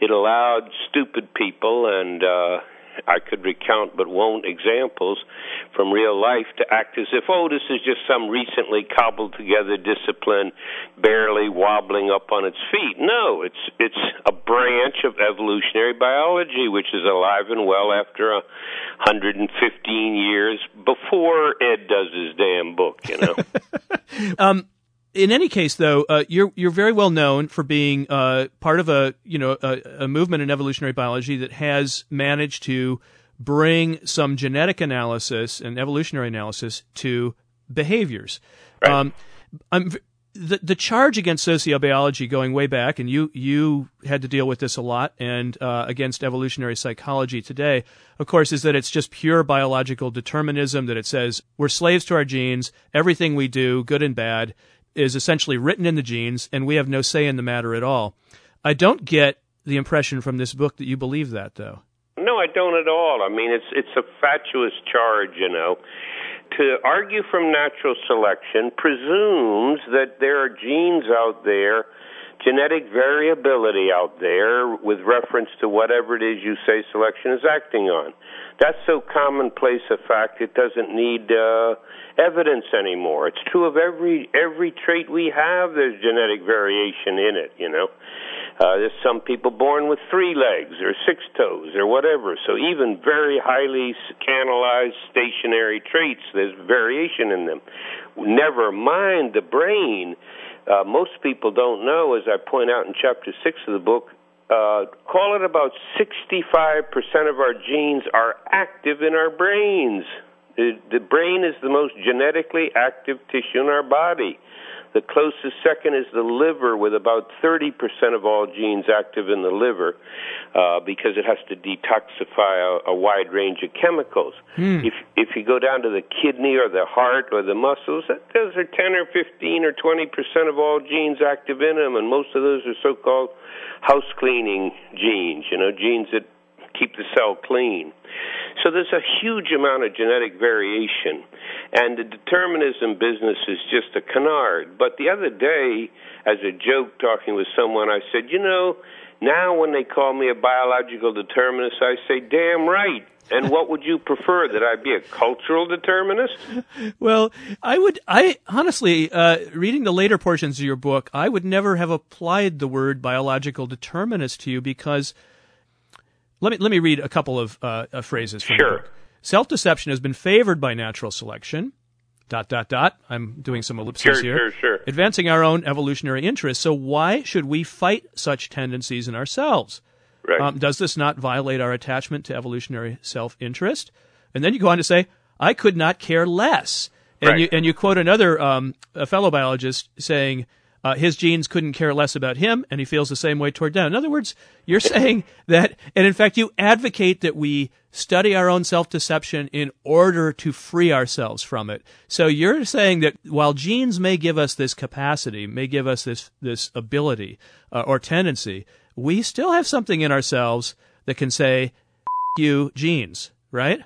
it allowed stupid people and uh, I could recount but won't examples from real life to act as if, oh, this is just some recently cobbled together discipline, barely wobbling up on its feet. No, it's it's a branch of evolutionary biology which is alive and well after a 115 years before Ed does his damn book. You know. um, in any case, though, uh, you're you're very well known for being uh, part of a you know a, a, movement in evolutionary biology that has managed to bring some genetic analysis and evolutionary analysis to behaviors. Right. Um, I'm the the charge against sociobiology going way back, and you you had to deal with this a lot, and uh, against evolutionary psychology today, of course, is that it's just pure biological determinism. That it says we're slaves to our genes. Everything we do, good and bad, is essentially written in the genes, and we have no say in the matter at all. I don't get the impression from this book that you believe that, though. No, I don't at all. I mean, it's it's a fatuous charge, you know to argue from natural selection presumes that there are genes out there, genetic variability out there with reference to whatever it is you say selection is acting on. That's so commonplace a fact it doesn't need uh, evidence anymore. It's true of every every trait we have. There's genetic variation in it, you know. Uh, there's some people born with three legs or six toes or whatever. So even very highly canalized stationary traits, there's variation in them. Never mind the brain. Uh, most people don't know, as I point out in chapter six of the book, uh, call it about 65% of our genes are active in our brains. The, the brain is the most genetically active tissue in our body. The closest second is the liver, with about 30% of all genes active in the liver, uh, because it has to detoxify a, a wide range of chemicals. Hmm. If if you go down to the kidney or the heart or the muscles, those are 10 or 15 or 20% of all genes active in them, and most of those are so-called house cleaning genes. You know, genes that keep the cell clean. So there's a huge amount of genetic variation, and the determinism business is just a canard. But the other day, as a joke, talking with someone, I said, you know, now when they call me a biological determinist, I say, damn right. And what would you prefer? That I be a cultural determinist? Well, I would. I honestly, uh, reading the later portions of your book, I would never have applied the word biological determinist to you because let me let me read a couple of uh, uh, phrases from sure. Self-deception has been favored by natural selection. Dot dot dot. I'm doing some ellipses sure, here. Sure, sure. Advancing our own evolutionary interests. So why should we fight such tendencies in ourselves? Right. Um, does this not violate our attachment to evolutionary self-interest? And then you go on to say, "I could not care less." And right. you and you quote another um, a fellow biologist saying, uh, his genes couldn't care less about him, and he feels the same way toward them. In other words, you're saying that, and in fact, you advocate that we study our own self deception in order to free ourselves from it. So you're saying that while genes may give us this capacity, may give us this this ability uh, or tendency, we still have something in ourselves that can say, "You genes," right?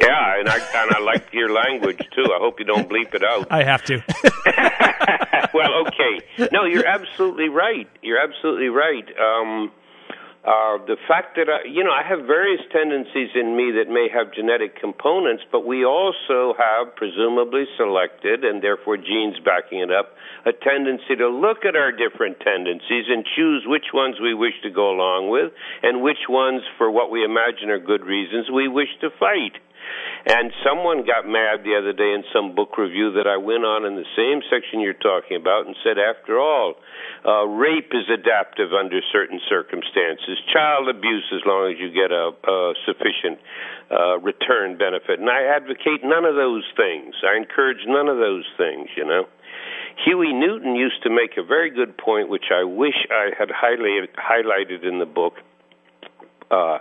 Yeah, and I kind of like your language too. I hope you don't bleep it out. I have to. well, okay. No, you're absolutely right. You're absolutely right. Um, uh, the fact that I, you know I have various tendencies in me that may have genetic components, but we also have presumably selected, and therefore genes backing it up, a tendency to look at our different tendencies and choose which ones we wish to go along with, and which ones, for what we imagine are good reasons, we wish to fight. And someone got mad the other day in some book review that I went on in the same section you're talking about and said, after all, uh, rape is adaptive under certain circumstances, child abuse as long as you get a, a sufficient uh, return benefit. And I advocate none of those things. I encourage none of those things, you know. Huey Newton used to make a very good point, which I wish I had highly highlighted in the book. Uh,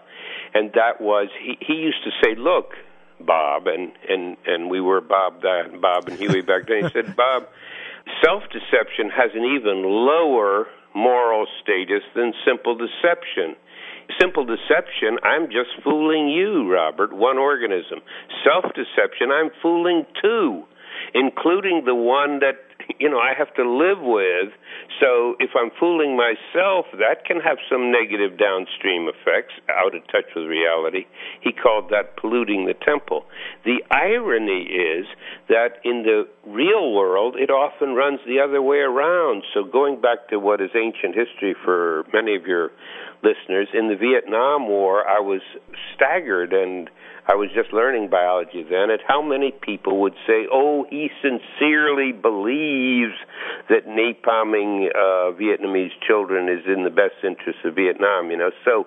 and that was he, he used to say, "Look, Bob, and and and we were Bob that Bob and Huey back then. He said, Bob, self deception has an even lower moral status than simple deception. Simple deception, I'm just fooling you, Robert, one organism. Self deception, I'm fooling two, including the one that you know I have to live with. So if I'm fooling myself, that can have some negative downstream effects, out of touch with reality. He called that polluting the temple. The irony is that in the real world, it often runs the other way around. So going back to what is ancient history for many of your listeners, in the Vietnam War, I was staggered and I was just learning biology then at how many people would say, "Oh, he sincerely believes that napalming uh, Vietnamese children is in the best interest of Vietnam." You know, so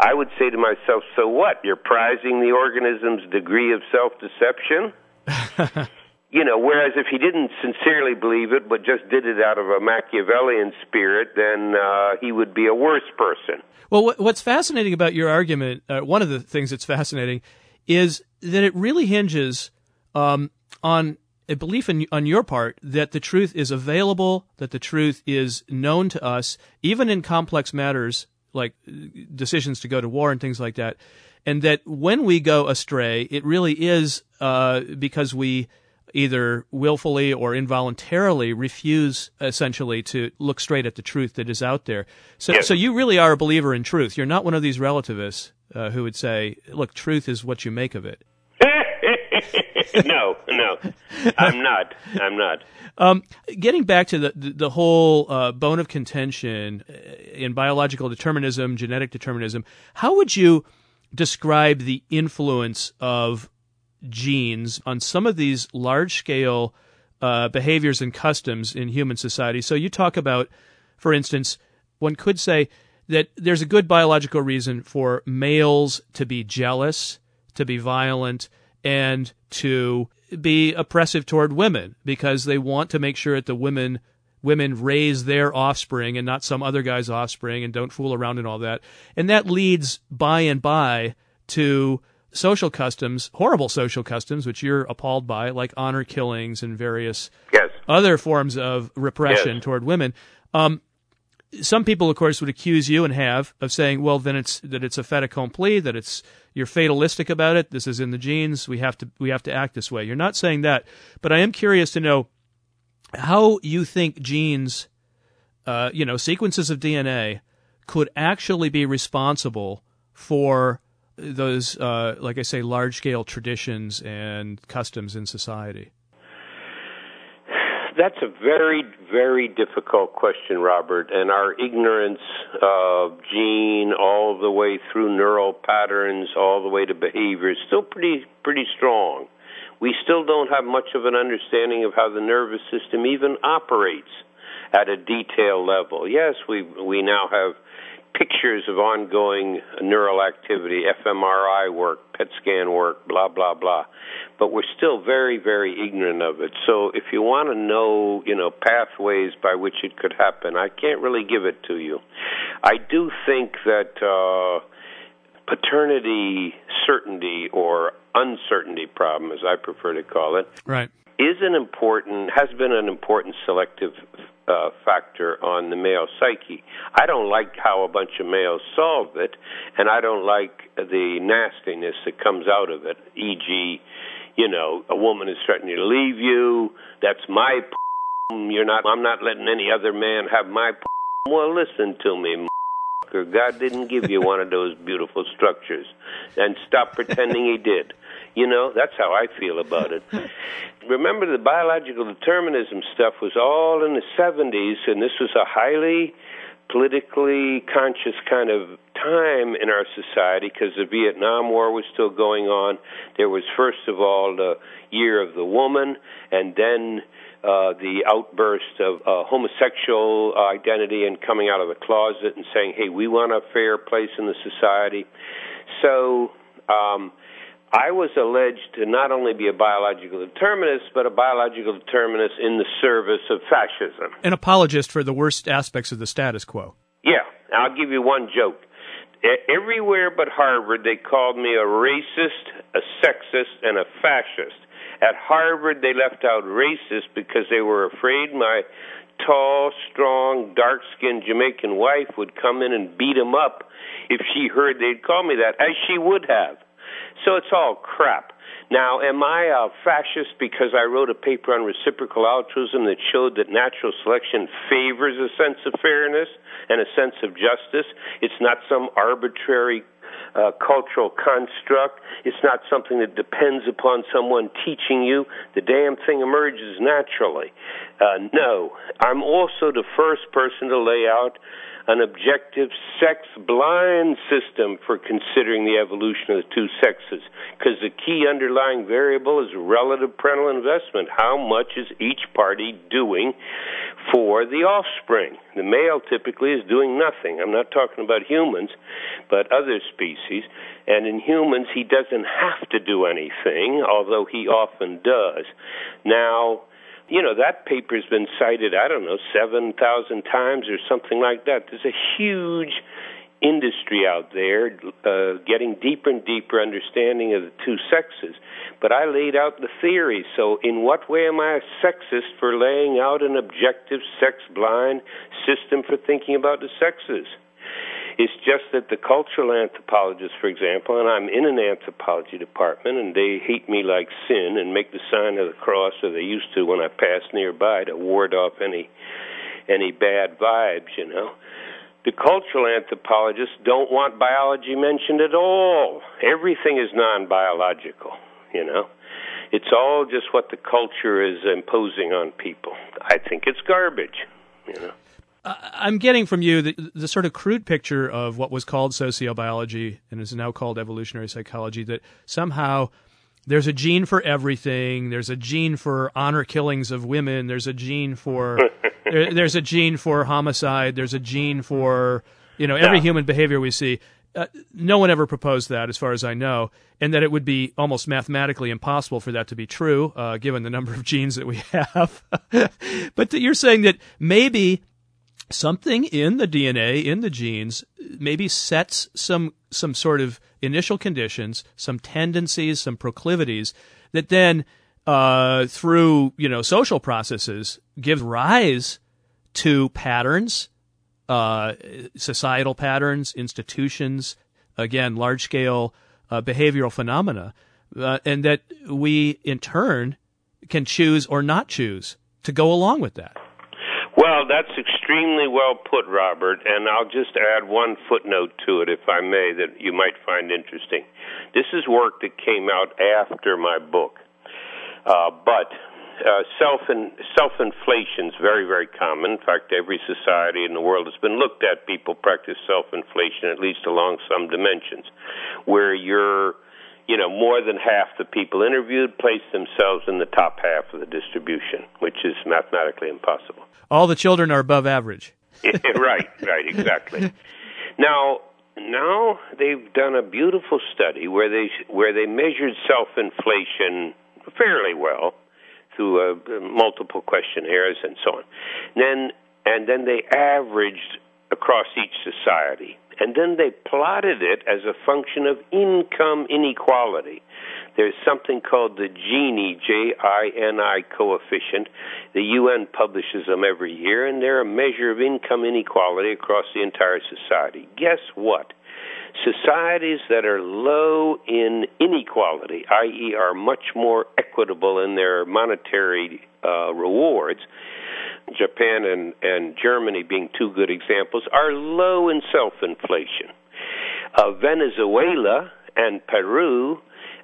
I would say to myself, "So what? You're prizing the organism's degree of self-deception." you know, whereas if he didn't sincerely believe it, but just did it out of a Machiavellian spirit, then uh, he would be a worse person. Well, what's fascinating about your argument, uh, one of the things that's fascinating, is that it really hinges um, on a belief in, on your part that the truth is available, that the truth is known to us, even in complex matters like uh, decisions to go to war and things like that, and that when we go astray, it really is uh, because we either willfully or involuntarily refuse essentially to look straight at the truth that is out there. So, yes. so you really are a believer in truth. You're not one of these relativists uh, who would say, "Look, truth is what you make of it." no, no, I'm not. I'm not. Um, getting back to the the whole uh, bone of contention uh, in biological determinism, genetic determinism, how would you describe the influence of genes on some of these large scale uh, behaviors and customs in human society. So you talk about, for instance, one could say that there's a good biological reason for males to be jealous, to be violent, and to be oppressive toward women because they want to make sure that the women women raise their offspring and not some other guy's offspring and don't fool around and all that. And that leads by and by to social customs, horrible social customs, which you're appalled by, like honor killings and various yes. other forms of repression yes. toward women. Um, some people, of course, would accuse you and have of saying, "Well, then it's that it's a fait accompli, that it's you're fatalistic about it. This is in the genes. We have to we have to act this way." You're not saying that, but I am curious to know how you think genes, uh, you know, sequences of DNA, could actually be responsible for those, uh, like I say, large scale traditions and customs in society? That's a very, very difficult question, Robert. And our ignorance of gene, all the way through neural patterns, all the way to behavior, is still pretty, pretty strong. We still don't have much of an understanding of how the nervous system even operates at a detail level. Yes, we we now have pictures of ongoing neural activity, fMRI work, PET scan work, blah, blah, blah. But we're still very, very ignorant of it. So if you want to know, you know, pathways by which it could happen, I can't really give it to you. I do think that uh, paternity certainty or uncertainty problem, as I prefer to call it, right. Is an important, has been an important selective uh, factor on the male psyche. I don't like how a bunch of males solve it, and I don't like the nastiness that comes out of it. E.g., you know, a woman is threatening to leave you. That's my. P- you're not. I'm not letting any other man have my. P- well, listen to me. God didn't give you one of those beautiful structures, and stop pretending He did. You know, that's how I feel about it. Remember, the biological determinism stuff was all in the 70s, and this was a highly politically conscious kind of time in our society because the Vietnam War was still going on. There was, first of all, the year of the woman, and then uh, the outburst of uh, homosexual identity and coming out of the closet and saying, hey, we want a fair place in the society. So, um, I was alleged to not only be a biological determinist, but a biological determinist in the service of fascism. An apologist for the worst aspects of the status quo. Yeah, I'll give you one joke. Everywhere but Harvard, they called me a racist, a sexist, and a fascist. At Harvard, they left out racist because they were afraid my tall, strong, dark skinned Jamaican wife would come in and beat him up if she heard they'd call me that, as she would have. So it's all crap. Now, am I a fascist because I wrote a paper on reciprocal altruism that showed that natural selection favors a sense of fairness and a sense of justice? It's not some arbitrary uh, cultural construct. It's not something that depends upon someone teaching you. The damn thing emerges naturally. Uh, no, I'm also the first person to lay out an objective sex blind system for considering the evolution of the two sexes because the key underlying variable is relative parental investment. How much is each party doing for the offspring? The male typically is doing nothing. I'm not talking about humans, but other species. And in humans, he doesn't have to do anything, although he often does. Now, you know that paper's been cited i don't know 7000 times or something like that. There's a huge industry out there uh, getting deeper and deeper understanding of the two sexes. But i laid out the theory so in what way am i a sexist for laying out an objective sex blind system for thinking about the sexes it's just that the cultural anthropologists, for example, and I'm in an anthropology department, and they hate me like sin and make the sign of the cross, or they used to when I pass nearby to ward off any any bad vibes, you know. The cultural anthropologists don't want biology mentioned at all. Everything is non-biological, you know. It's all just what the culture is imposing on people. I think it's garbage, you know. I'm getting from you the, the, sort of crude picture of what was called sociobiology and is now called evolutionary psychology that somehow there's a gene for everything. There's a gene for honor killings of women. There's a gene for there, there's a gene for homicide. There's a gene for you know every yeah. human behavior we see. Uh, no one ever proposed that, as far as I know, and that it would be almost mathematically impossible for that to be true, uh, given the number of genes that we have. but you're saying that maybe something in the DNA, in the genes, maybe sets some some sort of initial conditions, some tendencies, some proclivities that then uh, through you know social processes give rise to patterns, uh, societal patterns, institutions, again large scale uh, behavioral phenomena, uh, and that we in turn can choose or not choose to go along with that. Well, that's extremely well put, Robert, and I'll just add one footnote to it, if I may, that you might find interesting. This is work that came out after my book, uh, but uh, self self inflation is very very common. In fact, every society in the world has been looked at. People practice self inflation at least along some dimensions, where you're you know, more than half the people interviewed placed themselves in the top half of the distribution, which is mathematically impossible. All the children are above average. right, right, exactly. Now, now they've done a beautiful study where they where they measured self-inflation fairly well through uh, multiple questionnaires and so on. Then and then they averaged across each society and then they plotted it as a function of income inequality. There's something called the Gini, J-I-N-I coefficient. The UN publishes them every year, and they're a measure of income inequality across the entire society. Guess what? Societies that are low in inequality, i.e., are much more equitable in their monetary uh, rewards, Japan and, and Germany being two good examples, are low in self inflation. Uh, Venezuela and Peru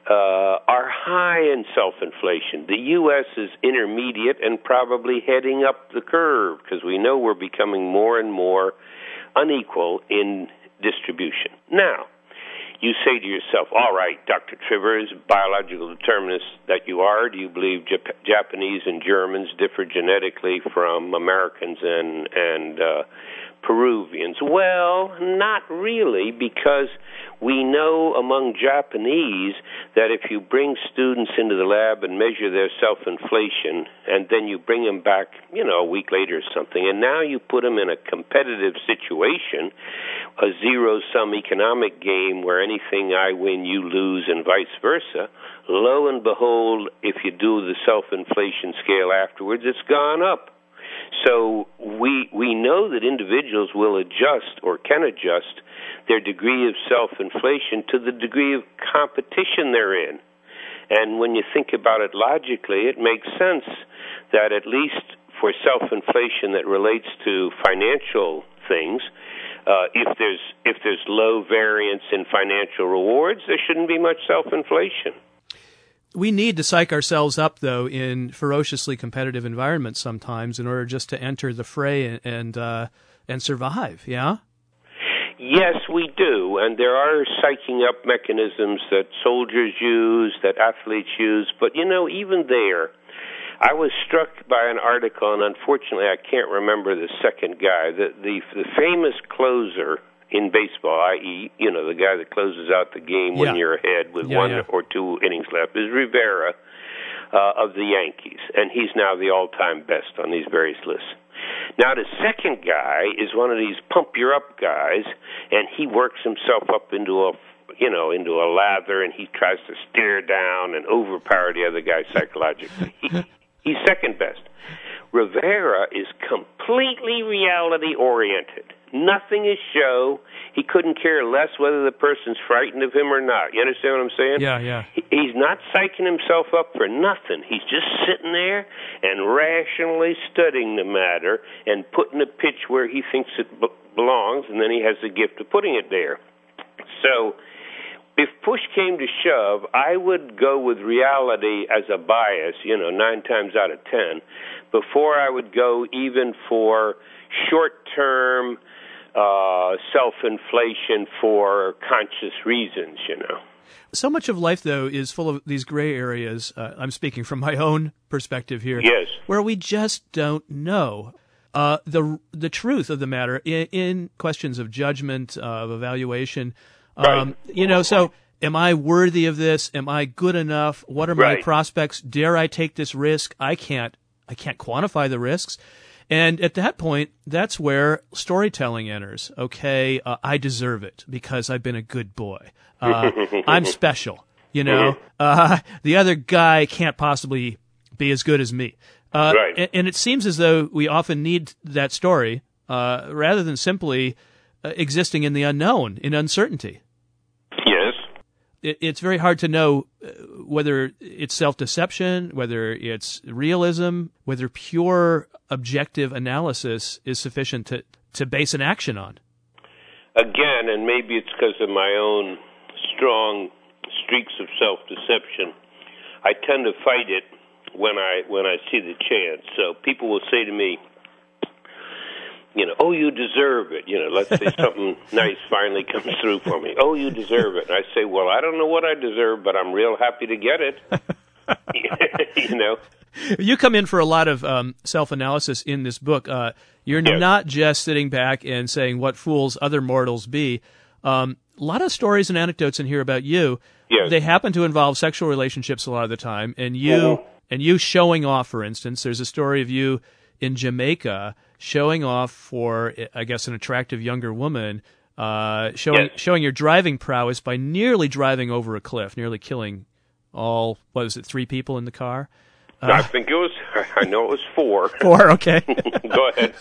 uh, are high in self inflation. The U.S. is intermediate and probably heading up the curve because we know we're becoming more and more unequal in distribution. Now, you say to yourself, all right, Dr. Trivers, biological determinist that you are, do you believe Jap- Japanese and Germans differ genetically from Americans and, and uh, Peruvians? Well, not really, because we know among Japanese that if you bring students into the lab and measure their self inflation, and then you bring them back, you know, a week later or something, and now you put them in a competitive situation, a zero sum economic game where anything I win, you lose, and vice versa, lo and behold, if you do the self inflation scale afterwards, it's gone up. So we we know that individuals will adjust or can adjust their degree of self inflation to the degree of competition they're in. And when you think about it logically, it makes sense that at least for self inflation that relates to financial things, uh, if there's if there's low variance in financial rewards, there shouldn't be much self inflation we need to psych ourselves up though in ferociously competitive environments sometimes in order just to enter the fray and uh, and survive. Yeah. Yes, we do, and there are psyching up mechanisms that soldiers use, that athletes use. But you know, even there, I was struck by an article, and unfortunately, I can't remember the second guy. The the, the famous closer in baseball, i.e., you know, the guy that closes out the game Yeah. when you're ahead with Yeah, one yeah. or two innings left, is Rivera uh, of the Yankees, and he's now the all-time best on these various lists. Now the second guy is one of these pump you up guys, and he works himself up into a you know into a lather, and he tries to stare down and overpower the other guy psychologically. He, he's second best. Rivera is completely reality oriented. Nothing is show. He couldn't care less whether the person's frightened of him or not. You understand what I'm saying? Yeah, yeah. He- He's not psyching himself up for nothing. He's just sitting there and rationally studying the matter and putting a pitch where he thinks it b- belongs, and then he has the gift of putting it there. So, if push came to shove, I would go with reality as a bias, you know, nine times out of ten, before I would go even for short term uh, self inflation for conscious reasons, you know. So much of life, though, is full of these gray areas. Uh, I'm speaking from my own perspective here. Yes. Where we just don't know uh, the the truth of the matter in, in questions of judgment, uh, of evaluation. Um, Right. You know, so am I worthy of this? Am I good enough? What are my Right. prospects? Dare I take this risk? I can't. I can't quantify the risks. And at that point, that's where storytelling enters. Okay, uh, I deserve it because I've been a good boy. Uh, I'm special. You know, uh, the other guy can't possibly be as good as me. Uh, Right. and, and it seems as though we often need that story uh, rather than simply uh, existing in the unknown, in uncertainty. It, it's very hard to know uh, whether it's self deception, whether it's realism, whether pure objective analysis is sufficient to, to base an action on. Again, and maybe it's because of my own strong streaks of self-deception. I tend to fight it when I when I see the chance. So people will say to me, you know, oh, you deserve it. You know, let's say something nice finally comes through for me. Oh, you deserve it. And I say, well, I don't know what I deserve, but I'm real happy to get it. you know. You come in for a lot of um, self analysis in this book. Uh, you're Yes. not just sitting back and saying, What fools other mortals be. Um, a lot of stories and anecdotes in here about you. Yes. They happen to involve sexual relationships a lot of the time, and you Mhm. and you showing off. For instance, there's a story of you in Jamaica showing off for, I guess, an attractive younger woman, uh, showing Yes. showing your driving prowess by nearly driving over a cliff, nearly killing all what was it, three people in the car. I think it was. I know it was four. Four, okay. Go ahead.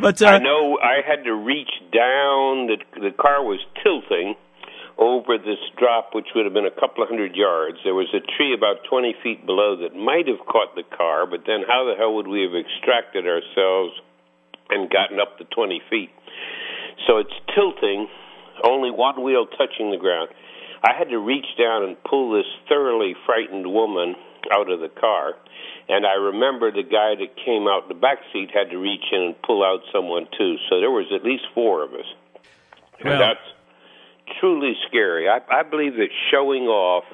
but uh, I know I had to reach down. The the car was tilting over this drop, which would have been a couple of hundred yards. There was a tree about 20 feet below that might have caught the car, but then how the hell would we have extracted ourselves and gotten up to 20 feet? So it's tilting, only one wheel touching the ground. I had to reach down and pull this thoroughly frightened woman out of the car. And I remember the guy that came out the back seat had to reach in and pull out someone too. So there was at least four of us. Well- and that's truly scary. I, I believe that showing off,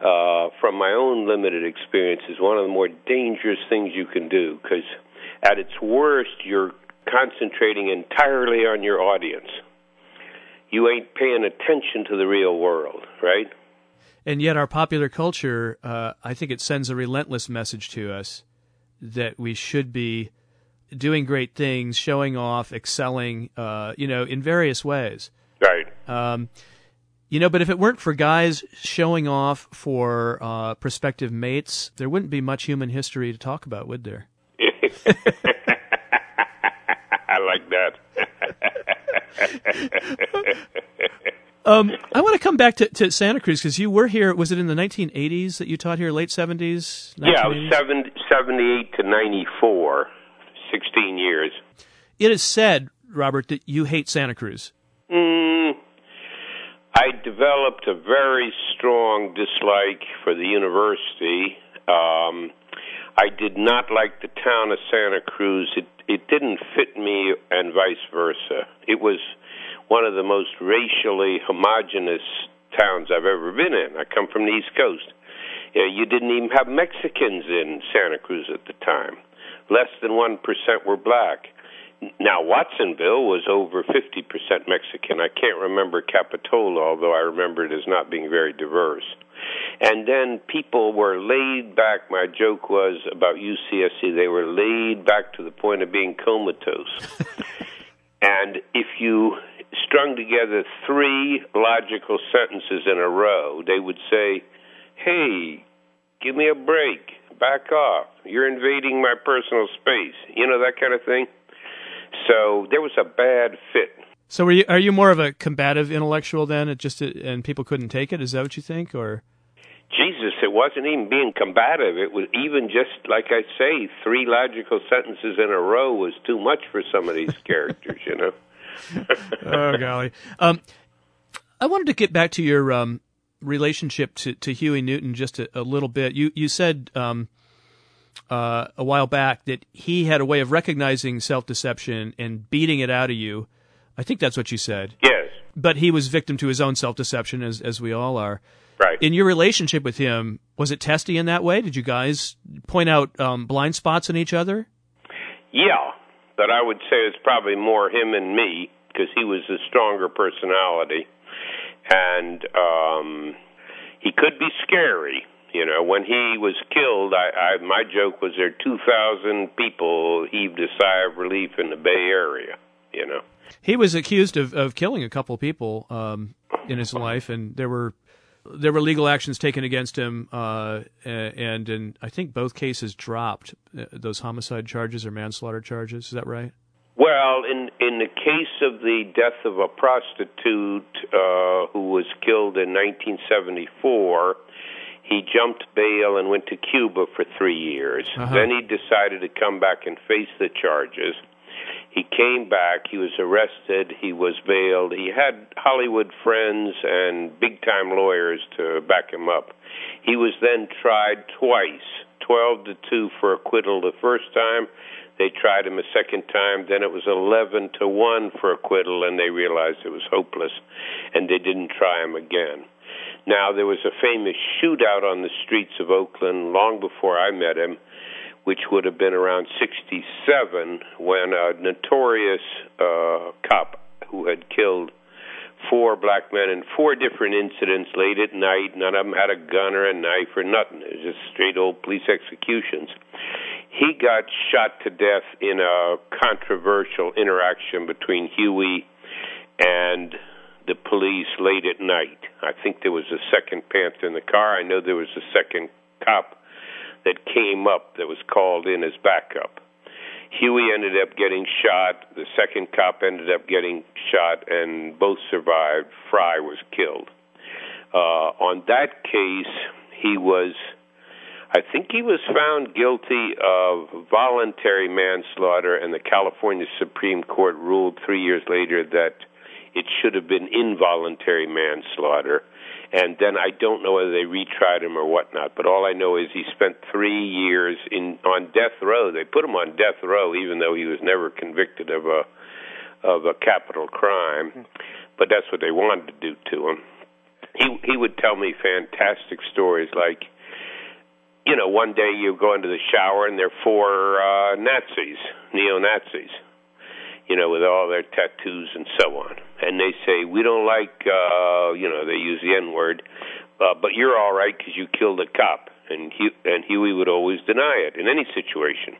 uh, from my own limited experience, is one of the more dangerous things you can do because at its worst, you're concentrating entirely on your audience. You ain't paying attention to the real world, right? and yet our popular culture, uh, I think it sends a relentless message to us that we should be doing great things, showing off, excelling, uh, you know, in various ways. Right. Um, you know, but if it weren't for guys showing off for uh, prospective mates, there wouldn't be much human history to talk about, would there? I like that. Um, I want to come back to, to Santa Cruz because you were here. Was it in the 1980s that you taught here? Late 70s? yeah, it was 1980s? 70, 78 to 94, 16 years. It is said, Robert, that you hate Santa Cruz. Mm, I developed a very strong dislike for the university. Um, I did not like the town of Santa Cruz. It it didn't fit me, and vice versa. It was one of the most racially homogenous towns I've ever been in. I come from the East Coast. Yeah, you didn't even have Mexicans in Santa Cruz at the time. Less than 1% were black. Now, Watsonville was over 50% Mexican. I can't remember Capitola, although I remember it as not being very diverse. And then people were laid back. My joke was about UCSC, they were laid back to the point of being comatose. and if you strung together three logical sentences in a row, they would say, Hey, give me a break, back off, you're invading my personal space, you know, that kind of thing. So there was a bad fit. So are you are you more of a combative intellectual then? It just and people couldn't take it. Is that what you think, or? Jesus, it wasn't even being combative. It was even just like I say, three logical sentences in a row was too much for some of these characters, you know. oh golly. Um, I wanted to get back to your um, relationship to, to Huey Newton just a, a, little bit. You you said um, uh, a while back that he had a way of recognizing self deception and beating it out of you. I think that's what you said. Yes. But he was victim to his own self deception, as as we all are. Right. In your relationship with him, was it testy in that way? Did you guys point out um, blind spots in each other? Yeah, but I would say it's probably more him and me because he was a stronger personality, and um, he could be scary. You know, when he was killed, I, I my joke was there two thousand people heaved a sigh of relief in the Bay Area. You know, he was accused of of killing a couple of people um, in his life, and there were there were legal actions taken against him, uh, and in I think both cases dropped uh, those homicide charges or manslaughter charges. Is that right? Well, in in the case of the death of a prostitute uh, who was killed in 1974, he jumped bail and went to Cuba for three years. Uh-huh. Then he decided to come back and face the charges. He came back. He was arrested. He was bailed. He had Hollywood friends and big time lawyers to back him up. He was then tried twice 12 to 2 for acquittal the first time. They tried him a second time. Then it was 11 to 1 for acquittal, and they realized it was hopeless, and they didn't try him again. Now, there was a famous shootout on the streets of Oakland long before I met him which would have been around 67 when a notorious uh, cop who had killed four black men in four different incidents late at night. None of them had a gun or a knife or nothing. It was just straight old police executions. He got shot to death in a controversial interaction between Huey and the police late at night. I think there was a second panther in the car. I know there was a second cop that came up that was called in as backup. Huey ended up getting shot. The second cop ended up getting shot, and both survived. Frey was killed. Uh, on that case, he was, I think he was found guilty of voluntary manslaughter, and the California Supreme Court ruled three years later that it should have been involuntary manslaughter and then I don't know whether they retried him or whatnot. But all I know is he spent three years in on death row. They put him on death row, even though he was never convicted of a of a capital crime. But that's what they wanted to do to him. He he would tell me fantastic stories like. You know, one day you go into the shower and there are four uh, Nazis, neo Nazis, you know, with all their tattoos and so on. And they say, we don't like, uh, you know, they use the N word, uh, but you're all right because you killed a cop. And, he, and Huey would always deny it in any situation.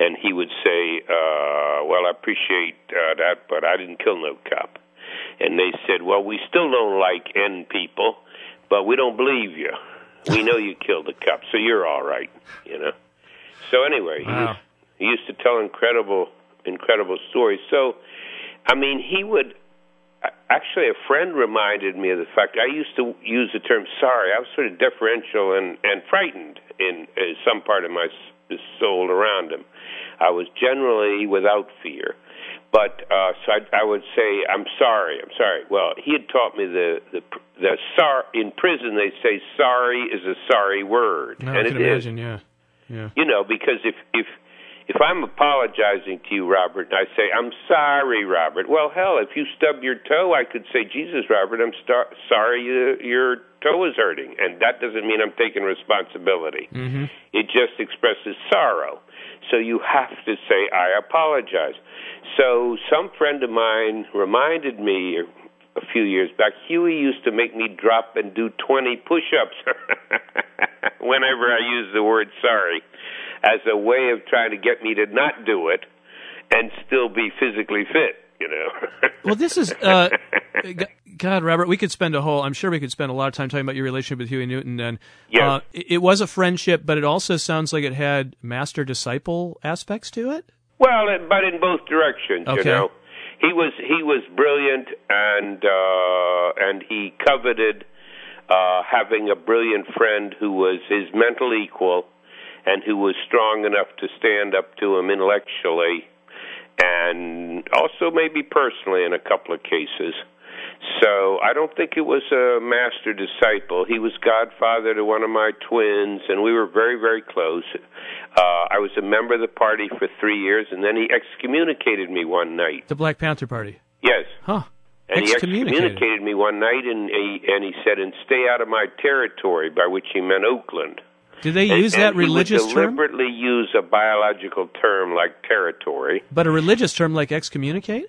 And he would say, uh, well, I appreciate uh, that, but I didn't kill no cop. And they said, well, we still don't like N people, but we don't believe you. We know you killed a cop, so you're all right, you know. So anyway, wow. he, used, he used to tell incredible incredible stories. So, I mean, he would. Actually, a friend reminded me of the fact I used to use the term sorry. I was sort of deferential and and frightened in, in some part of my soul around him. I was generally without fear, but uh, so I, I would say, "I'm sorry, I'm sorry." Well, he had taught me the the the sor in prison. They say sorry is a sorry word, no, and I can it imagine, is. yeah, yeah. You know, because if if if I'm apologizing to you, Robert, and I say, I'm sorry, Robert, well, hell, if you stub your toe, I could say, Jesus, Robert, I'm star- sorry you, your toe is hurting. And that doesn't mean I'm taking responsibility. Mm-hmm. It just expresses sorrow. So you have to say, I apologize. So some friend of mine reminded me a few years back, Huey used to make me drop and do 20 push ups whenever I use the word sorry as a way of trying to get me to not do it and still be physically fit. You know. well, this is uh, God, Robert. We could spend a whole. I'm sure we could spend a lot of time talking about your relationship with Huey Newton. And yes. uh, it, was a friendship, but it also sounds like it had master disciple aspects to it. Well, but in both directions. Okay. You know, he was he was brilliant, and uh, and he coveted uh, having a brilliant friend who was his mental equal and who was strong enough to stand up to him intellectually and also maybe personally in a couple of cases. So I don't think it was a master disciple. He was godfather to one of my twins, and we were very, very close. Uh, I was a member of the party for three years, and then he excommunicated me one night. The Black Panther Party. Yes. Huh. And he Excommunicated. me one night, and he, and he said, "And stay out of my territory," by which he meant Oakland. Did they And- use that and he would religious term? deliberately use a biological term like territory. But a religious term like excommunicate?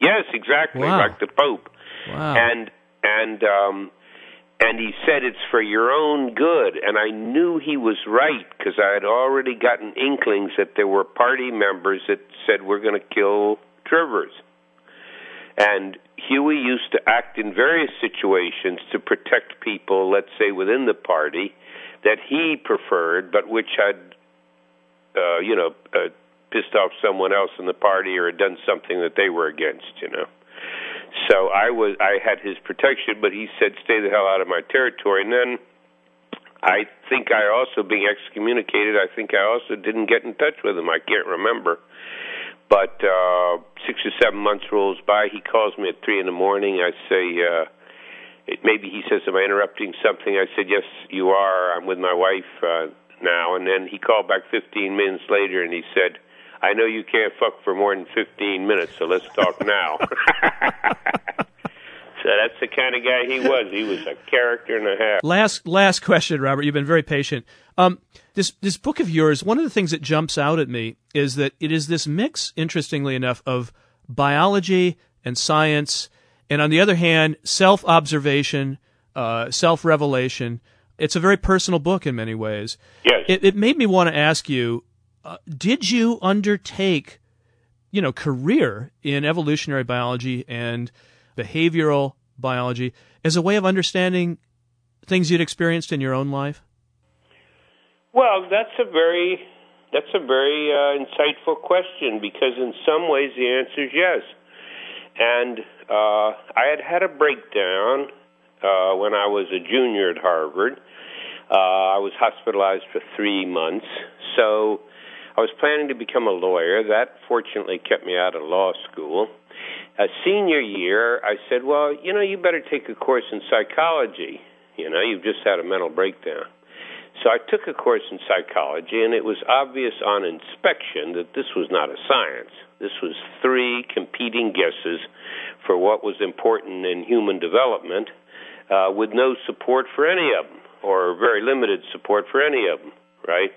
Yes, exactly, Wow. like the Pope. Wow. And and um and he said it's for your own good and I knew he was right because I had already gotten inklings that there were party members that said we're going to kill Trivers. And Huey used to act in various situations to protect people, let's say within the party, that he preferred, but which had, uh, you know, uh, pissed off someone else in the party or had done something that they were against, you know. So I was, I had his protection, but he said, "Stay the hell out of my territory." And then I think I also, being excommunicated, I think I also didn't get in touch with him. I can't remember. But uh, six or seven months rolls by. He calls me at three in the morning. I say, uh, it, maybe he says, "Am I interrupting something?" I said, "Yes, you are. I'm with my wife uh, now." And then he called back 15 minutes later, and he said, "I know you can't fuck for more than 15 minutes, so let's talk now." so that's the kind of guy he was. He was a character and a half. Last last question, Robert. You've been very patient. Um, this this book of yours, one of the things that jumps out at me is that it is this mix, interestingly enough, of biology and science, and on the other hand, self observation, uh, self revelation. It's a very personal book in many ways. Yes. It, it made me want to ask you: uh, Did you undertake, you know, career in evolutionary biology and behavioral biology as a way of understanding things you'd experienced in your own life? Well, that's a very that's a very uh, insightful question because in some ways the answer is yes. And uh, I had had a breakdown uh, when I was a junior at Harvard. Uh, I was hospitalized for three months, so I was planning to become a lawyer. That fortunately kept me out of law school. A senior year, I said, "Well, you know, you better take a course in psychology. You know, you've just had a mental breakdown." So I took a course in psychology, and it was obvious on inspection that this was not a science. This was three competing guesses for what was important in human development, uh, with no support for any of them, or very limited support for any of them, right?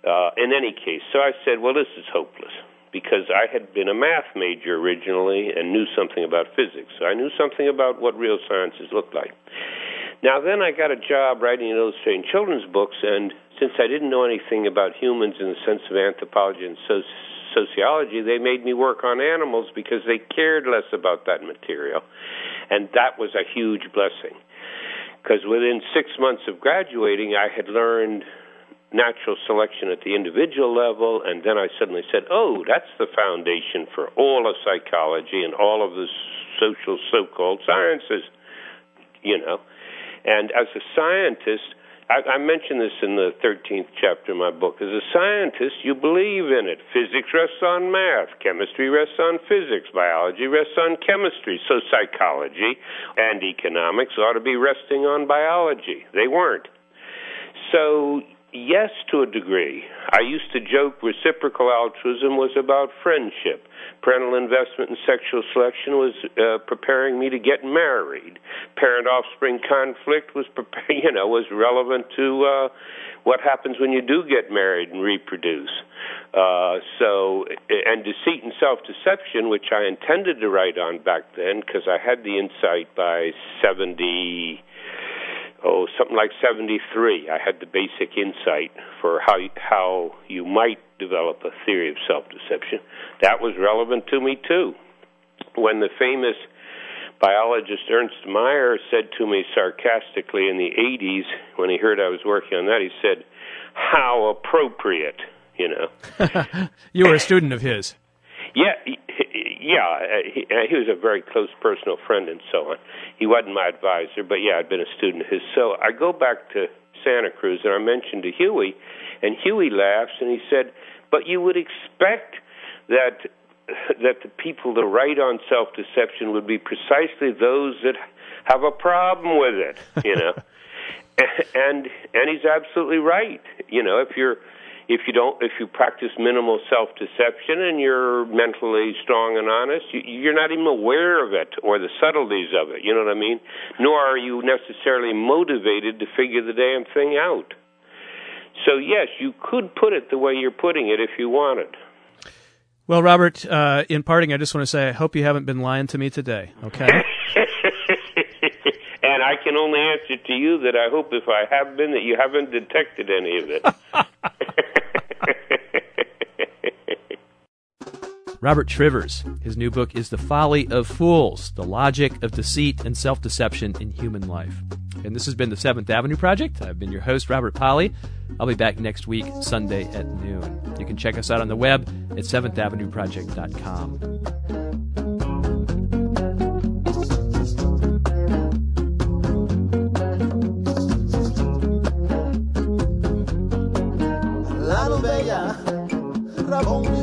Uh, in any case, so I said, well, this is hopeless because I had been a math major originally and knew something about physics. So I knew something about what real sciences looked like. Now, then I got a job writing and illustrating children's books, and since I didn't know anything about humans in the sense of anthropology and soci- sociology, they made me work on animals because they cared less about that material. And that was a huge blessing. Because within six months of graduating, I had learned natural selection at the individual level, and then I suddenly said, oh, that's the foundation for all of psychology and all of the social so called sciences, you know. And as a scientist, I, I mentioned this in the 13th chapter of my book. As a scientist, you believe in it. Physics rests on math, chemistry rests on physics, biology rests on chemistry. So psychology and economics ought to be resting on biology. They weren't. So yes, to a degree. I used to joke reciprocal altruism was about friendship. Parental investment in sexual selection was uh, preparing me to get married. Parent offspring conflict was, you know, was relevant to uh, what happens when you do get married and reproduce. Uh, so, and deceit and self deception, which I intended to write on back then because I had the insight by 70 oh, something like 73, I had the basic insight for how how you might develop a theory of self-deception. That was relevant to me too. When the famous biologist Ernst Mayr said to me sarcastically in the 80s when he heard I was working on that, he said, "How appropriate." You know. you were a student of his. Yeah, yeah, he, uh, uh, he was a very close personal friend and so on. He wasn't my advisor, but yeah, I'd been a student of his. So I go back to Santa Cruz and I mentioned to Huey, and Huey laughs and he said, "But you would expect that that the people that write on self-deception would be precisely those that have a problem with it, you know." and and he's absolutely right. You know, if you're if you don't if you practice minimal self deception and you're mentally strong and honest you, you're not even aware of it or the subtleties of it. You know what i mean? Nor are you necessarily motivated to figure the damn thing out. So yes you could put it the way you're putting it if you wanted. Well robert uh, in parting i just want to say i hope you haven't been lying to me today okay I can only answer to you that I hope if I have been that you haven't detected any of it. Robert Trivers, his new book is The Folly of Fools The Logic of Deceit and Self Deception in Human Life. And this has been the Seventh Avenue Project. I've been your host, Robert Pollie. I'll be back next week, Sunday at noon. You can check us out on the web at 7thavenueproject.com. I've only